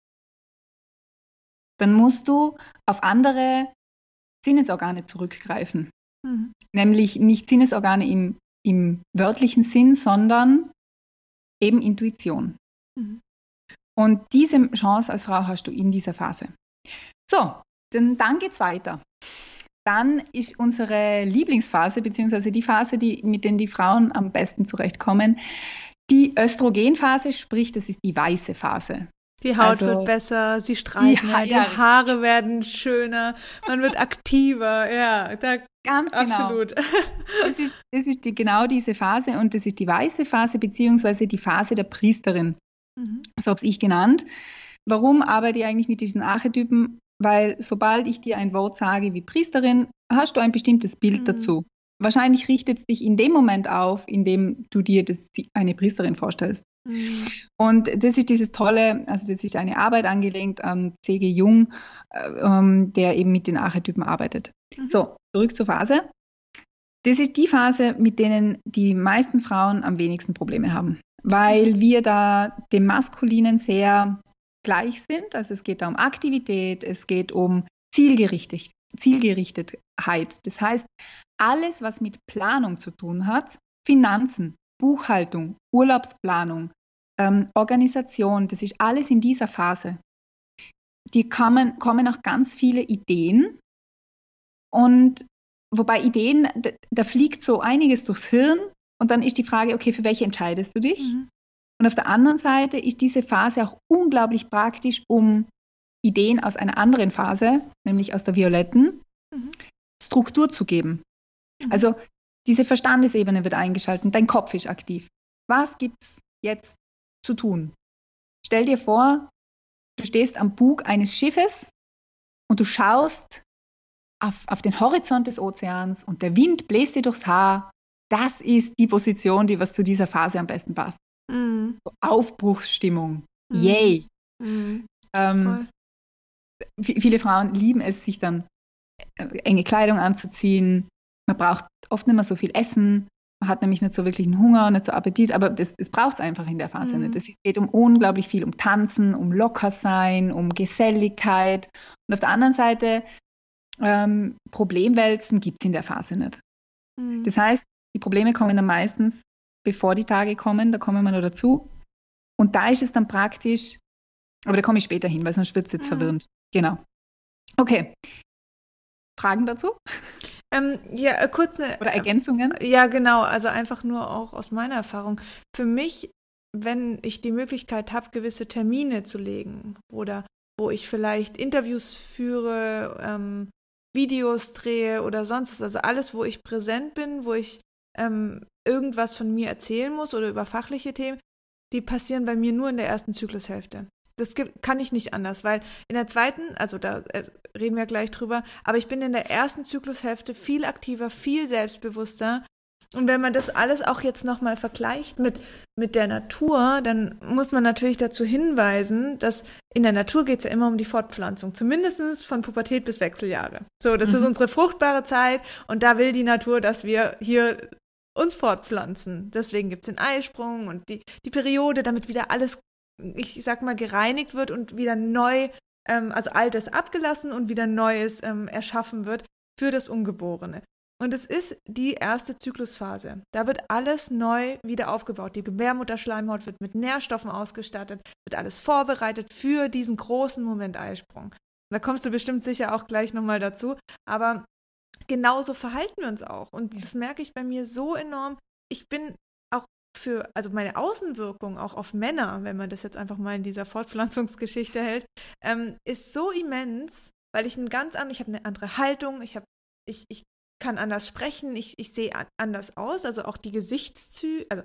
Dann musst du auf andere Sinnesorgane zurückgreifen. Mhm. Nämlich nicht Sinnesorgane im, im wörtlichen Sinn, sondern eben Intuition. Mhm. Und diese Chance als Frau hast du in dieser Phase. So, dann, dann es weiter. Dann ist unsere Lieblingsphase, beziehungsweise die Phase, die, mit der die Frauen am besten zurechtkommen, die Östrogenphase, sprich, das ist die weiße Phase. Die Haut also, wird besser, sie strahlt die, mehr, die ja, Haare werden schöner, man wird aktiver, ja, da, ganz genau. absolut. Genau. Das ist, das ist die, genau diese Phase und das ist die weiße Phase, beziehungsweise die Phase der Priesterin. Mhm. So habe ich genannt. Warum arbeite ich eigentlich mit diesen Archetypen? Weil sobald ich dir ein Wort sage wie Priesterin, hast du ein bestimmtes Bild mhm. dazu. Wahrscheinlich richtet es dich in dem Moment auf, in dem du dir das, eine Priesterin vorstellst. Mhm. Und das ist dieses tolle, also das ist eine Arbeit angelehnt an C.G. Jung, äh, ähm, der eben mit den Archetypen arbeitet. Mhm. So, zurück zur Phase. Das ist die Phase, mit denen die meisten Frauen am wenigsten Probleme haben, weil mhm. wir da dem Maskulinen sehr gleich sind. Also es geht da um Aktivität, es geht um Zielgerichtet, Zielgerichtetheit. Das heißt, alles, was mit Planung zu tun hat, Finanzen, Buchhaltung, Urlaubsplanung, ähm, Organisation, das ist alles in dieser Phase. Die kommen, kommen auch ganz viele Ideen und wobei Ideen, da, da, fliegt so einiges durchs Hirn und dann ist die Frage, okay, für welche entscheidest du dich? Mhm. Und auf der anderen Seite ist diese Phase auch unglaublich praktisch, um Ideen aus einer anderen Phase, nämlich aus der violetten, mhm. Struktur zu geben. Mhm. Also diese Verstandesebene wird eingeschaltet, dein Kopf ist aktiv. Was gibt es jetzt zu tun? Stell dir vor, du stehst am Bug eines Schiffes und du schaust auf, auf den Horizont des Ozeans und der Wind bläst dir durchs Haar. Das ist die Position, die was zu dieser Phase am besten passt. Mhm. Aufbruchsstimmung. Mhm. Yay. Mhm. Ähm, viele Frauen lieben es, sich dann äh, enge Kleidung anzuziehen. Man braucht oft nicht mehr so viel Essen. Man hat nämlich nicht so wirklich einen Hunger, nicht so Appetit, aber das, das braucht es einfach in der Phase mhm. nicht. Es geht um unglaublich viel, um Tanzen, um Lockersein, um Geselligkeit. Und auf der anderen Seite, ähm, Problemwälzen gibt es in der Phase nicht. Mhm. Das heißt, die Probleme kommen dann meistens, bevor die Tage kommen, da kommen wir noch dazu. Und da ist es dann praktisch, aber da komme ich später hin, weil sonst wird es jetzt mhm. verwirrend. Genau. Okay. Fragen dazu? Ähm, ja, äh, kurze. Oder Ergänzungen? Äh, ja, genau. Also einfach nur auch aus meiner Erfahrung. Für mich, wenn ich die Möglichkeit habe, gewisse Termine zu legen oder wo ich vielleicht Interviews führe, ähm, Videos drehe oder sonst was, also alles, wo ich präsent bin, wo ich ähm, irgendwas von mir erzählen muss oder über fachliche Themen, die passieren bei mir nur in der ersten Zyklushälfte. Das kann ich nicht anders, weil in der zweiten, also da äh, reden wir gleich drüber, aber ich bin in der ersten Zyklushälfte viel aktiver, viel selbstbewusster. Und wenn man das alles auch jetzt nochmal vergleicht mit, mit der Natur, dann muss man natürlich dazu hinweisen, dass in der Natur geht es ja immer um die Fortpflanzung, zumindest von Pubertät bis Wechseljahre. So, das mhm. ist unsere fruchtbare Zeit und da will die Natur, dass wir hier uns fortpflanzen. Deswegen gibt es den Eisprung und die, die Periode, damit wieder alles ich sag mal, gereinigt wird und wieder neu, ähm, also Altes abgelassen und wieder Neues ähm, erschaffen wird für das Ungeborene. Und es ist die erste Zyklusphase. Da wird alles neu wieder aufgebaut. Die Gebärmutterschleimhaut wird mit Nährstoffen ausgestattet, wird alles vorbereitet für diesen großen Moment Eisprung. Da kommst du bestimmt sicher auch gleich nochmal dazu. Aber genauso verhalten wir uns auch. Und das merke ich bei mir so enorm. Ich bin für, also meine Außenwirkung auch auf Männer, wenn man das jetzt einfach mal in dieser Fortpflanzungsgeschichte hält, ähm, ist so immens, weil ich ein ganz an, ich habe eine andere Haltung, ich habe, ich, ich kann anders sprechen, ich, ich sehe anders aus, also auch die Gesichtszüge, also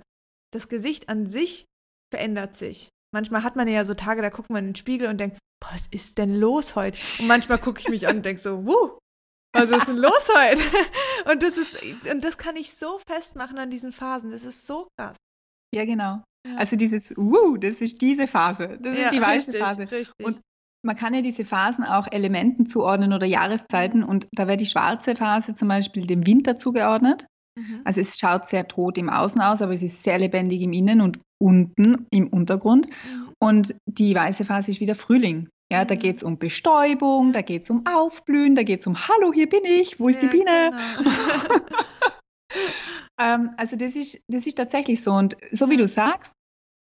das Gesicht an sich verändert sich. Manchmal hat man ja so Tage, da guckt man in den Spiegel und denkt, boah, was ist denn los heute? Und manchmal gucke ich mich an und denke so, wuh, was ist denn los heute? Und das ist, und das kann ich so festmachen an diesen Phasen. Das ist so krass. Ja, genau. Ja. Also dieses Wuh, das ist diese Phase. Das ja, ist die weiße Phase. Richtig. Und man kann ja diese Phasen auch Elementen zuordnen oder Jahreszeiten. Mhm. Und da wäre die schwarze Phase zum Beispiel dem Winter zugeordnet. Mhm. Also es schaut sehr tot im Außen aus, aber es ist sehr lebendig im Innen und unten im Untergrund. Mhm. Und die weiße Phase ist wieder Frühling. Ja, da geht es um Bestäubung, da geht es um Aufblühen, da geht es um Hallo, hier bin ich, wo ist ja, die Biene? Genau. ähm, also das ist, das ist tatsächlich so. Und so wie du sagst,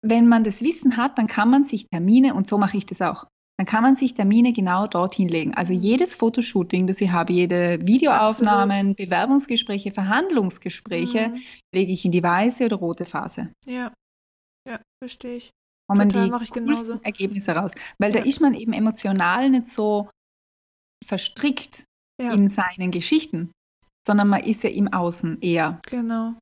wenn man das Wissen hat, dann kann man sich Termine, und so mache ich das auch, dann kann man sich Termine genau dorthin legen. Also mhm. jedes Fotoshooting, das ich habe, jede Videoaufnahmen, Absolut. Bewerbungsgespräche, Verhandlungsgespräche, mhm. lege ich in die weiße oder rote Phase. Ja, ja, verstehe ich kommen Total, die coolsten Ergebnisse raus. Weil ja. da ist man eben emotional nicht so verstrickt ja. in seinen Geschichten, sondern man ist ja im Außen eher. Genau.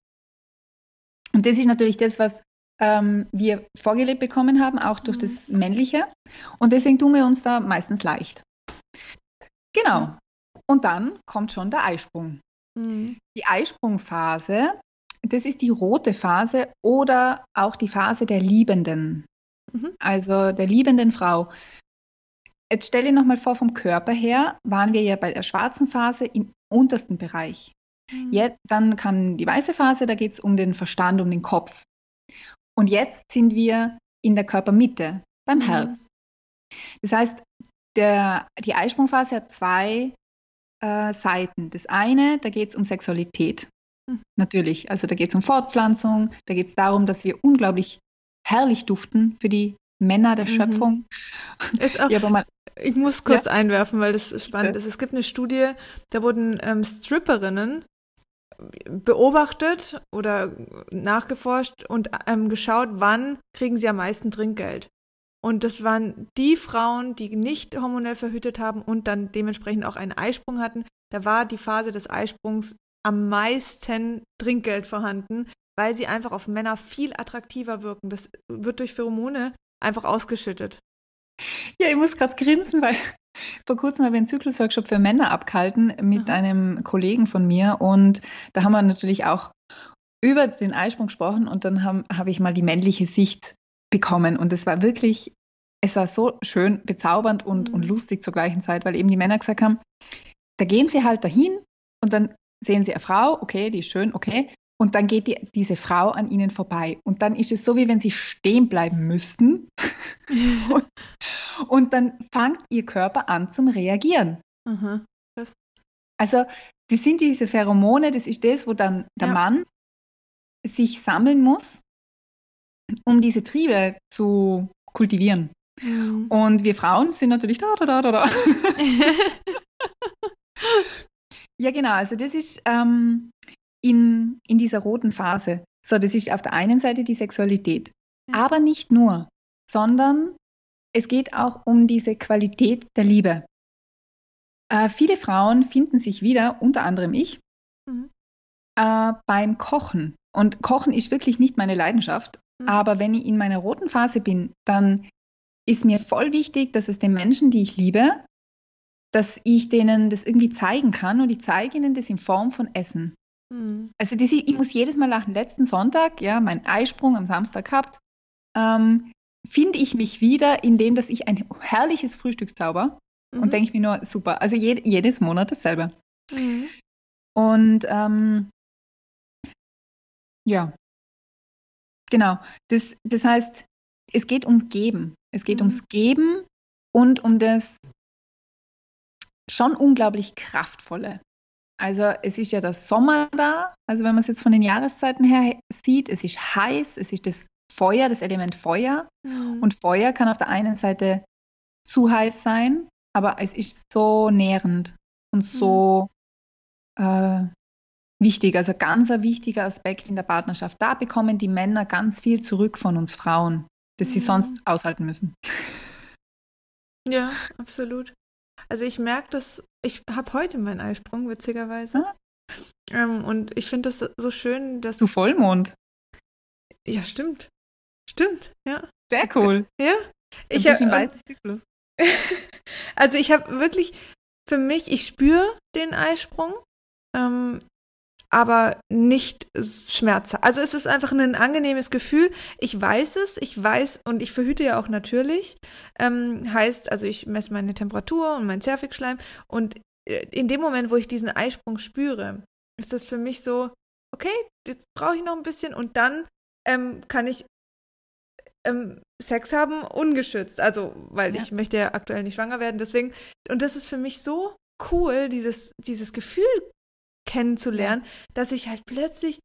Und das ist natürlich das, was ähm, wir vorgelebt bekommen haben, auch durch mhm. das Männliche. Und deswegen tun wir uns da meistens leicht. Genau. Und dann kommt schon der Eisprung. Mhm. Die Eisprungphase, das ist die rote Phase oder auch die Phase der Liebenden. Mhm. Also der liebenden Frau. Jetzt stelle ich nochmal vor, vom Körper her waren wir ja bei der schwarzen Phase im untersten Bereich. Mhm. Jetzt, dann kam die weiße Phase, da geht es um den Verstand, um den Kopf. Und jetzt sind wir in der Körpermitte, beim mhm. Herz. Das heißt, der, die Eisprungphase hat zwei äh, Seiten. Das eine, da geht es um Sexualität. Mhm. Natürlich, also da geht es um Fortpflanzung, da geht es darum, dass wir unglaublich herrlich duften für die Männer der mhm. Schöpfung. Ist auch, ja, mal, ich muss kurz ja? einwerfen, weil das spannend ist. Es gibt eine Studie, da wurden ähm, Stripperinnen beobachtet oder nachgeforscht und ähm, geschaut, wann kriegen sie am meisten Trinkgeld. Und das waren die Frauen, die nicht hormonell verhütet haben und dann dementsprechend auch einen Eisprung hatten. Da war die Phase des Eisprungs am meisten Trinkgeld vorhanden, weil sie einfach auf Männer viel attraktiver wirken. Das wird durch Pheromone einfach ausgeschüttet. Ja, ich muss gerade grinsen, weil vor kurzem habe ich einen Zyklusworkshop für Männer abgehalten mit Aha. einem Kollegen von mir und da haben wir natürlich auch über den Eisprung gesprochen und dann habe hab ich mal die männliche Sicht bekommen und es war wirklich, es war so schön, bezaubernd und, mhm. und lustig zur gleichen Zeit, weil eben die Männer gesagt haben, da gehen sie halt dahin und dann sehen sie eine Frau, okay, die ist schön, okay, und dann geht die, diese Frau an ihnen vorbei. Und dann ist es so, wie wenn sie stehen bleiben müssten. und, und, dann fängt ihr Körper an zum Reagieren. Mhm. Also, das sind diese Pheromone, das ist das, wo dann der ja. Mann sich sammeln muss, um diese Triebe zu kultivieren. Mhm. Und wir Frauen sind natürlich da, da, da, da, da. ja, genau. Also, das ist. Ähm, in, in dieser roten Phase. So, das ist auf der einen Seite die Sexualität. Ja. Aber nicht nur, sondern es geht auch um diese Qualität der Liebe. Äh, viele Frauen finden sich wieder, unter anderem ich, mhm. äh, beim Kochen. Und Kochen ist wirklich nicht meine Leidenschaft. Mhm. Aber wenn ich in meiner roten Phase bin, dann ist mir voll wichtig, dass es den Menschen, die ich liebe, dass ich denen das irgendwie zeigen kann und ich zeige ihnen das in Form von Essen. Mhm. Also das, ich muss jedes Mal nach dem letzten Sonntag, ja, meinen Eisprung am Samstag gehabt, ähm, finde ich mich wieder, indem dass ich ein herrliches Frühstück zauber mhm. und denke ich mir nur, super, also je, jedes Monat dasselbe. Mhm. Und ähm, ja, genau. Das, das heißt, es geht ums Geben. Es geht ums mhm. Geben und um das schon unglaublich kraftvolle. Also es ist ja der Sommer da, also wenn man es jetzt von den Jahreszeiten her sieht, es ist heiß, es ist das Feuer, das Element Feuer. Mhm. Und Feuer kann auf der einen Seite zu heiß sein, aber es ist so nährend und so mhm. äh, wichtig, also ganz ein wichtiger Aspekt in der Partnerschaft. Da bekommen die Männer ganz viel zurück von uns Frauen, das mhm. sie sonst aushalten müssen. Ja, absolut. Also ich merke das, ich habe heute meinen Eisprung, witzigerweise. Ah. Ähm, und ich finde das so schön, dass. Zu Vollmond. Ja, stimmt. Stimmt, ja. Sehr cool. Ja. Ich habe. Ähm, Zyklus. also ich habe wirklich für mich, ich spüre den Eisprung. Ähm, aber nicht schmerzhaft. Also es ist einfach ein angenehmes Gefühl. Ich weiß es, ich weiß und ich verhüte ja auch natürlich. Ähm, heißt, also ich messe meine Temperatur und mein Zervixschleim und äh, in dem Moment, wo ich diesen Eisprung spüre, ist das für mich so, okay, jetzt brauche ich noch ein bisschen und dann ähm, kann ich ähm, Sex haben ungeschützt. Also, weil ja. ich möchte ja aktuell nicht schwanger werden. Deswegen, und das ist für mich so cool, dieses, dieses Gefühl kennenzulernen, dass ich halt plötzlich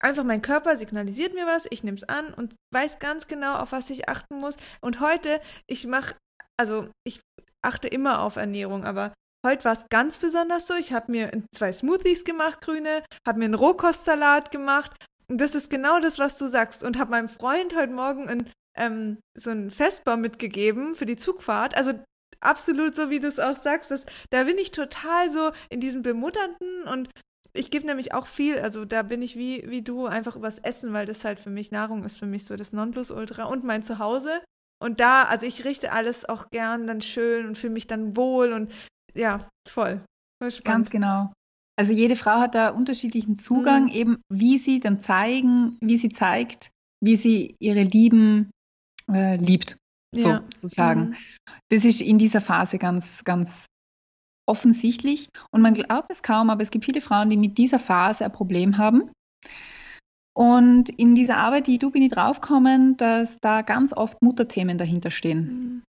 einfach mein Körper signalisiert mir was, ich nehme es an und weiß ganz genau, auf was ich achten muss. Und heute, ich mache, also ich achte immer auf Ernährung, aber heute war es ganz besonders so. Ich habe mir zwei Smoothies gemacht, grüne, habe mir einen Rohkostsalat gemacht. Und das ist genau das, was du sagst. Und habe meinem Freund heute Morgen ein, ähm, so einen Festbau mitgegeben für die Zugfahrt. Also absolut so, wie du es auch sagst. Das, da bin ich total so in diesem Bemutternden und ich gebe nämlich auch viel, also da bin ich wie, wie du, einfach übers Essen, weil das halt für mich Nahrung ist, für mich so das Nonplusultra und mein Zuhause. Und da, also ich richte alles auch gern dann schön und fühle mich dann wohl und ja, voll. voll Ganz genau. Also jede Frau hat da unterschiedlichen Zugang, mhm. eben wie sie dann zeigen, wie sie zeigt, wie sie ihre Lieben äh, liebt sozusagen. Ja. Mhm. Das ist in dieser Phase ganz, ganz offensichtlich. Und man glaubt es kaum, aber es gibt viele Frauen, die mit dieser Phase ein Problem haben. Und in dieser Arbeit, die du bin ich draufkommen, dass da ganz oft Mutterthemen dahinter stehen. Mhm.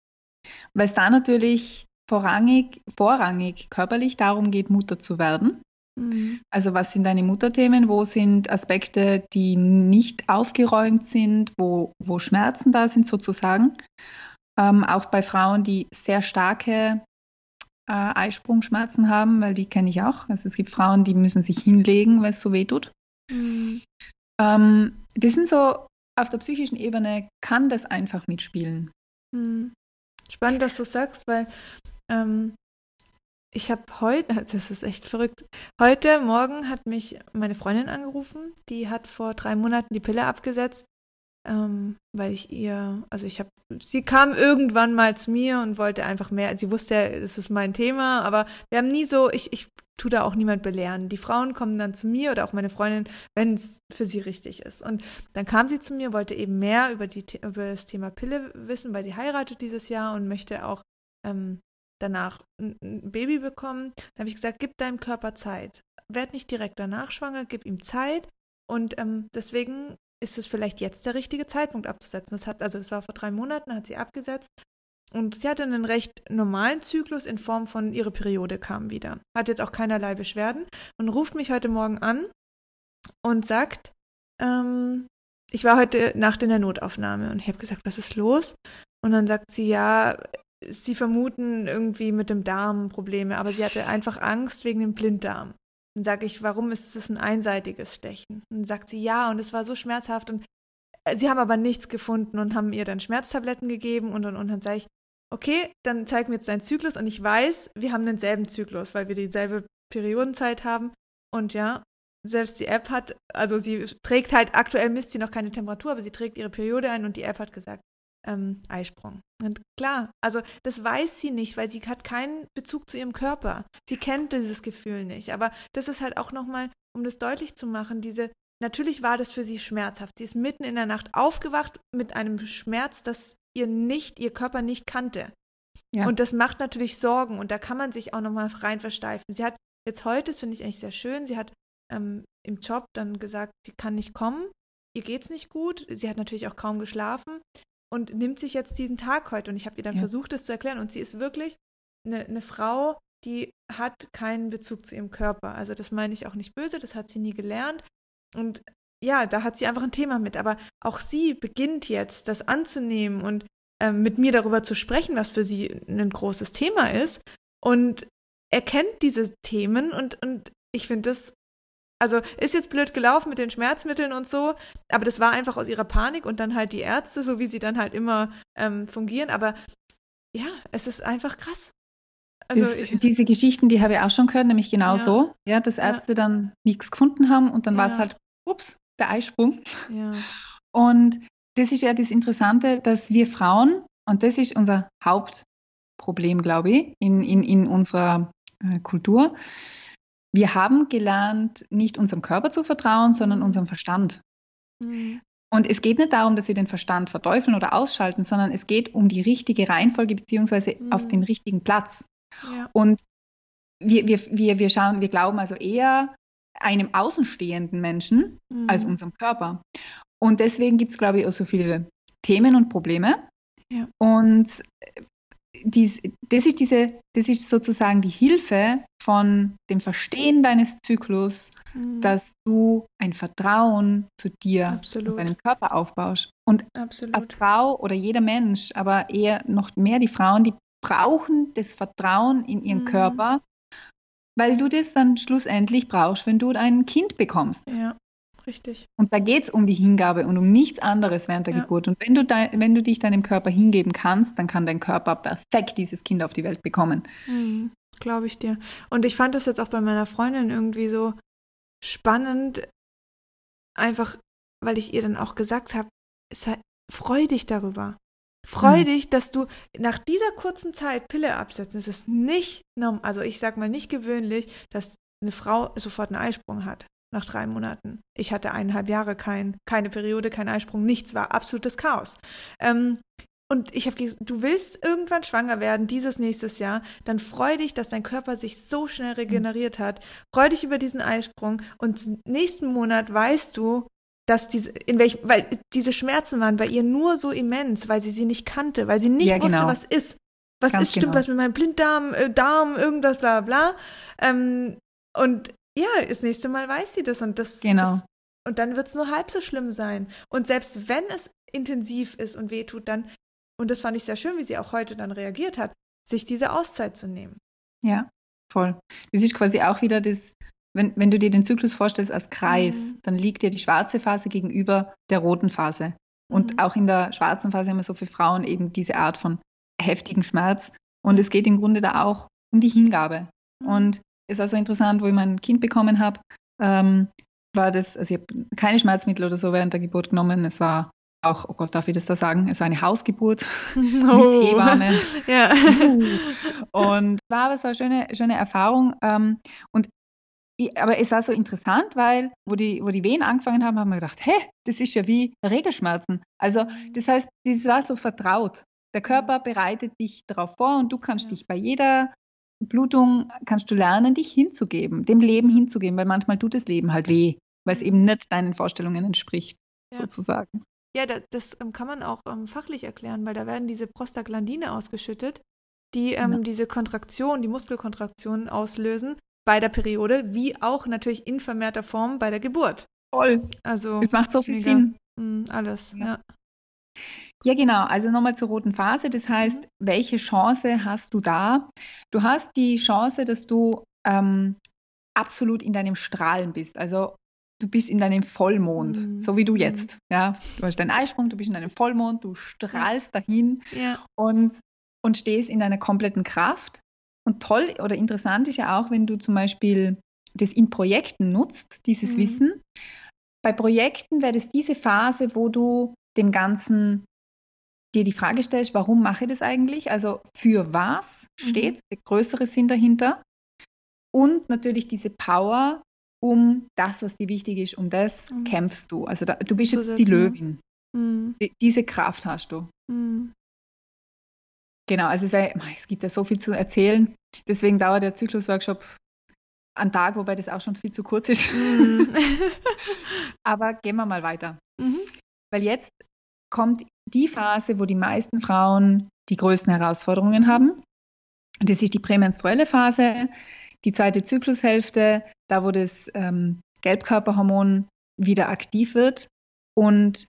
Weil es da natürlich vorrangig, vorrangig körperlich darum geht, Mutter zu werden. Mhm. Also was sind deine Mutterthemen? Wo sind Aspekte, die nicht aufgeräumt sind, wo, wo Schmerzen da sind sozusagen? Ähm, auch bei Frauen, die sehr starke äh, Eisprungschmerzen haben, weil die kenne ich auch. Also es gibt Frauen, die müssen sich hinlegen, weil es so weh tut. Mhm. Ähm, das sind so, auf der psychischen Ebene kann das einfach mitspielen. Mhm. Spannend, dass du sagst, weil ähm, ich habe heute, das ist echt verrückt, heute Morgen hat mich meine Freundin angerufen, die hat vor drei Monaten die Pille abgesetzt, ähm, weil ich ihr, also ich habe, sie kam irgendwann mal zu mir und wollte einfach mehr, sie wusste ja, es ist mein Thema, aber wir haben nie so, ich, ich tue da auch niemand belehren. Die Frauen kommen dann zu mir oder auch meine Freundin, wenn es für sie richtig ist. Und dann kam sie zu mir, wollte eben mehr über, die, über das Thema Pille wissen, weil sie heiratet dieses Jahr und möchte auch ähm, danach ein, Baby bekommen. Da habe ich gesagt, gib deinem Körper Zeit. Werd nicht direkt danach schwanger, gib ihm Zeit. Und ähm, deswegen ist es vielleicht jetzt der richtige Zeitpunkt abzusetzen. Das hat, also das war vor drei Monaten, hat sie abgesetzt. Und sie hatte einen recht normalen Zyklus in Form von ihre Periode kam wieder. Hat jetzt auch keinerlei Beschwerden und ruft mich heute Morgen an und sagt, ähm, ich war heute Nacht in der Notaufnahme und ich habe gesagt, was ist los? Und dann sagt sie, ja, sie vermuten irgendwie mit dem Darm Probleme, aber sie hatte einfach Angst wegen dem Blinddarm. Dann sage ich, warum ist es ein einseitiges Stechen? Dann sagt sie, ja, und es war so schmerzhaft und äh, sie haben aber nichts gefunden und haben ihr dann Schmerztabletten gegeben und, und, und dann sage ich, okay, dann zeig mir jetzt deinen Zyklus und ich weiß, wir haben denselben Zyklus, weil wir dieselbe Periodenzeit haben und ja, selbst die App hat, also sie trägt halt, aktuell misst sie noch keine Temperatur, aber sie trägt ihre Periode ein und die App hat gesagt, ähm, Eisprung. Und klar, also das weiß sie nicht, weil sie hat keinen Bezug zu ihrem Körper. Sie kennt dieses Gefühl nicht. Aber das ist halt auch nochmal, um das deutlich zu machen, diese, natürlich war das für sie schmerzhaft. Sie ist mitten in der Nacht aufgewacht mit einem Schmerz, das ihr nicht, ihr Körper nicht kannte. Ja. Und das macht natürlich Sorgen und da kann man sich auch nochmal rein versteifen. Sie hat jetzt heute, das finde ich eigentlich sehr schön, sie hat ähm, im Job dann gesagt, sie kann nicht kommen, ihr geht's nicht gut. Sie hat natürlich auch kaum geschlafen und nimmt sich jetzt diesen Tag heute. Und ich habe ihr dann ja. versucht, das zu erklären. Und sie ist wirklich eine, eine Frau, die hat keinen Bezug zu ihrem Körper. Also das meine ich auch nicht böse, das hat sie nie gelernt. Und ja, da hat sie einfach ein Thema mit. Aber auch sie beginnt jetzt, das anzunehmen und ähm, mit mir darüber zu sprechen, was für sie ein großes Thema ist. Und erkennt diese Themen und, und ich finde das also ist jetzt blöd gelaufen mit den Schmerzmitteln und so, aber das war einfach aus ihrer Panik und dann halt die Ärzte, so wie sie dann halt immer ähm, fungieren. Aber ja, es ist einfach krass. Also das, ich, diese Geschichten, die habe ich auch schon gehört, nämlich genau ja. so, ja, dass Ärzte ja. dann nichts gefunden haben und dann ja. war es halt, ups, der Eisprung. Ja. Und das ist ja das Interessante, dass wir Frauen, und das ist unser Hauptproblem, glaube ich, in, in, in unserer äh, Kultur, wir haben gelernt, nicht unserem Körper zu vertrauen, sondern unserem Verstand. Mhm. Und es geht nicht darum, dass wir den Verstand verteufeln oder ausschalten, sondern es geht um die richtige Reihenfolge beziehungsweise mhm. auf den richtigen Platz. Ja. Und wir, wir, wir, wir schauen, wir glauben also eher einem außenstehenden Menschen mhm. als unserem Körper. Und deswegen gibt es, glaube ich, auch so viele Themen und Probleme. Ja. Und dies, das, ist diese, das ist sozusagen die Hilfe von dem Verstehen deines Zyklus, mhm. dass du ein Vertrauen zu dir Absolut. und deinem Körper aufbaust. Und Absolut. als Frau oder jeder Mensch, aber eher noch mehr die Frauen, die brauchen das Vertrauen in ihren mhm. Körper, weil du das dann schlussendlich brauchst, wenn du ein Kind bekommst. Ja. Richtig. Und da geht es um die Hingabe und um nichts anderes während der ja. Geburt. Und wenn du, dein, wenn du dich deinem Körper hingeben kannst, dann kann dein Körper perfekt dieses Kind auf die Welt bekommen. Mhm, Glaube ich dir. Und ich fand das jetzt auch bei meiner Freundin irgendwie so spannend, einfach, weil ich ihr dann auch gesagt habe, halt, freu dich darüber. Freu mhm. dich, dass du nach dieser kurzen Zeit Pille absetzen. Es ist nicht, also ich sag mal nicht gewöhnlich, dass eine Frau sofort einen Eisprung hat nach drei Monaten. Ich hatte eineinhalb Jahre kein, keine Periode, kein Eisprung, nichts, war absolutes Chaos. Ähm, und ich habe gesagt, du willst irgendwann schwanger werden, dieses nächstes Jahr, dann freu dich, dass dein Körper sich so schnell regeneriert hat. Freu dich über diesen Eisprung und nächsten Monat weißt du, dass diese, in welch, weil diese Schmerzen waren bei ihr nur so immens, weil sie sie nicht kannte, weil sie nicht ja, genau. wusste, was ist. Was Ganz ist, stimmt genau. was mit meinem Blinddarm, äh, Darm, irgendwas, bla bla. Ähm, und Ja, das nächste Mal weiß sie das und das Genau. ist, und dann wird es nur halb so schlimm sein. Und selbst wenn es intensiv ist und wehtut, dann, und das fand ich sehr schön, wie sie auch heute dann reagiert hat, sich diese Auszeit zu nehmen. Ja, voll. Das ist quasi auch wieder das, wenn, wenn du dir den Zyklus vorstellst als Kreis, Mhm. dann liegt dir die schwarze Phase gegenüber der roten Phase. Und Mhm. auch in der schwarzen Phase haben wir so für Frauen eben diese Art von heftigen Schmerz. Und es geht im Grunde da auch um die Hingabe. Mhm. Und es war so interessant, wo ich mein Kind bekommen habe, ähm, war das, also ich habe keine Schmerzmittel oder so während der Geburt genommen. Es war auch, oh Gott, darf ich das da sagen? Es war eine Hausgeburt mit Hebamme. Oh. Ja. Und war aber so eine schöne, schöne Erfahrung. Ähm, und ich, aber es war so interessant, weil, wo die, wo die Wehen angefangen haben, haben wir gedacht, hä, das ist ja wie Regelschmerzen. Also, das heißt, das war so vertraut. Der Körper bereitet dich darauf vor und du kannst Ja. dich bei jeder Blutung, kannst du lernen, dich hinzugeben, dem Leben hinzugeben, weil manchmal tut das Leben halt weh, weil es eben nicht deinen Vorstellungen entspricht, Ja. sozusagen. Ja, da, das ähm, kann man auch ähm, fachlich erklären, weil da werden diese Prostaglandine ausgeschüttet, die ähm, Ja. diese Kontraktion, die Muskelkontraktion auslösen bei der Periode, wie auch natürlich in vermehrter Form bei der Geburt. Toll. Also Es macht so viel mega. Sinn. mm, alles, Ja. ja. Ja, genau. Also nochmal zur roten Phase. Das heißt, welche Chance hast du da? Du hast die Chance, dass du ähm, absolut in deinem Strahlen bist. Also du bist in deinem Vollmond, Mhm. so wie du Mhm. jetzt. Ja, du hast deinen Eisprung, du bist in deinem Vollmond, du strahlst dahin Ja. und, und stehst in deiner kompletten Kraft. Und toll oder interessant ist ja auch, wenn du zum Beispiel das in Projekten nutzt, dieses Mhm. Wissen. Bei Projekten wäre das diese Phase, wo du dem Ganzen dir die Frage stellst, warum mache ich das eigentlich? Also für was Mhm. steht der größere Sinn dahinter? Und natürlich diese Power, um das, was dir wichtig ist, um das Mhm. kämpfst du. Also da, du bist jetzt die ne? Löwin. Die- Diese Kraft hast du. mm. Genau, also es, wär, es gibt ja so viel zu erzählen. Deswegen dauert der Zyklusworkshop einen Tag, wobei das auch schon viel zu kurz ist. Mm. Aber gehen wir mal weiter. Mhm. Weil jetzt kommt die Phase, wo die meisten Frauen die größten Herausforderungen haben. Das ist die prämenstruelle Phase, die zweite Zyklushälfte, da wo das ähm, Gelbkörperhormon wieder aktiv wird. Und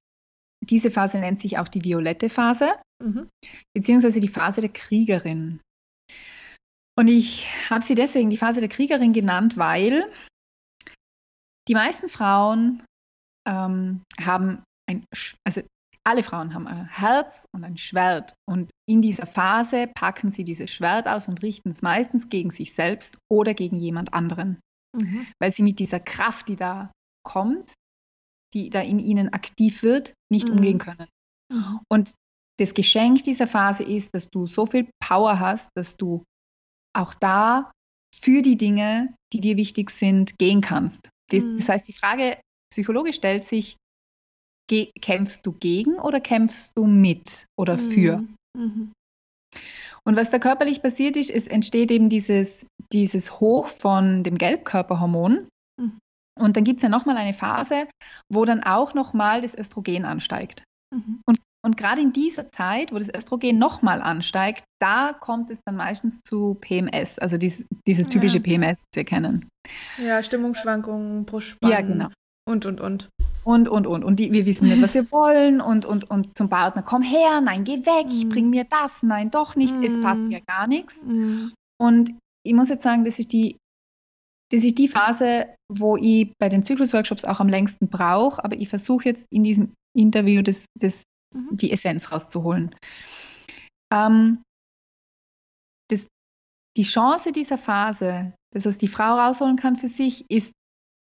diese Phase nennt sich auch die violette Phase. Mhm. beziehungsweise die Phase der Kriegerin. Und ich habe sie deswegen die Phase der Kriegerin genannt, weil die meisten Frauen ähm, haben ein, also alle Frauen haben ein Herz und ein Schwert. Und in dieser Phase packen sie dieses Schwert aus und richten es meistens gegen sich selbst oder gegen jemand anderen, Mhm. weil sie mit dieser Kraft, die da kommt, die da in ihnen aktiv wird, nicht Mhm. umgehen können. Mhm. Und das Geschenk dieser Phase ist, dass du so viel Power hast, dass du auch da für die Dinge, die dir wichtig sind, gehen kannst. Das, Mhm. das heißt, die Frage psychologisch stellt sich, kämpfst du gegen oder kämpfst du mit oder für? Mhm. Und was da körperlich passiert ist, es entsteht eben dieses, dieses Hoch von dem Gelbkörperhormon. Mhm. Und dann gibt es ja nochmal eine Phase, wo dann auch nochmal das Östrogen ansteigt. Mhm. Und gerade in dieser Zeit, wo das Östrogen nochmal ansteigt, da kommt es dann meistens zu PMS, also dies, dieses typische Ja. PMS, das wir kennen. Ja, Stimmungsschwankungen, Brustspannen. Ja, genau. Und, und, und. Und, und, und. Und die, wir wissen nicht, was wir wollen. Und, und, und zum Partner, komm her, nein, geh weg, Mhm. bring mir das, nein, doch nicht, es Mhm. passt ja gar nichts. Mhm. Und ich muss jetzt sagen, das ist die, das ist die Phase, wo ich bei den Zyklusworkshops auch am längsten brauche, aber ich versuche jetzt in diesem Interview das, das, Mhm. die Essenz rauszuholen. Ähm, das, die Chance dieser Phase, das, was die Frau rausholen kann für sich, ist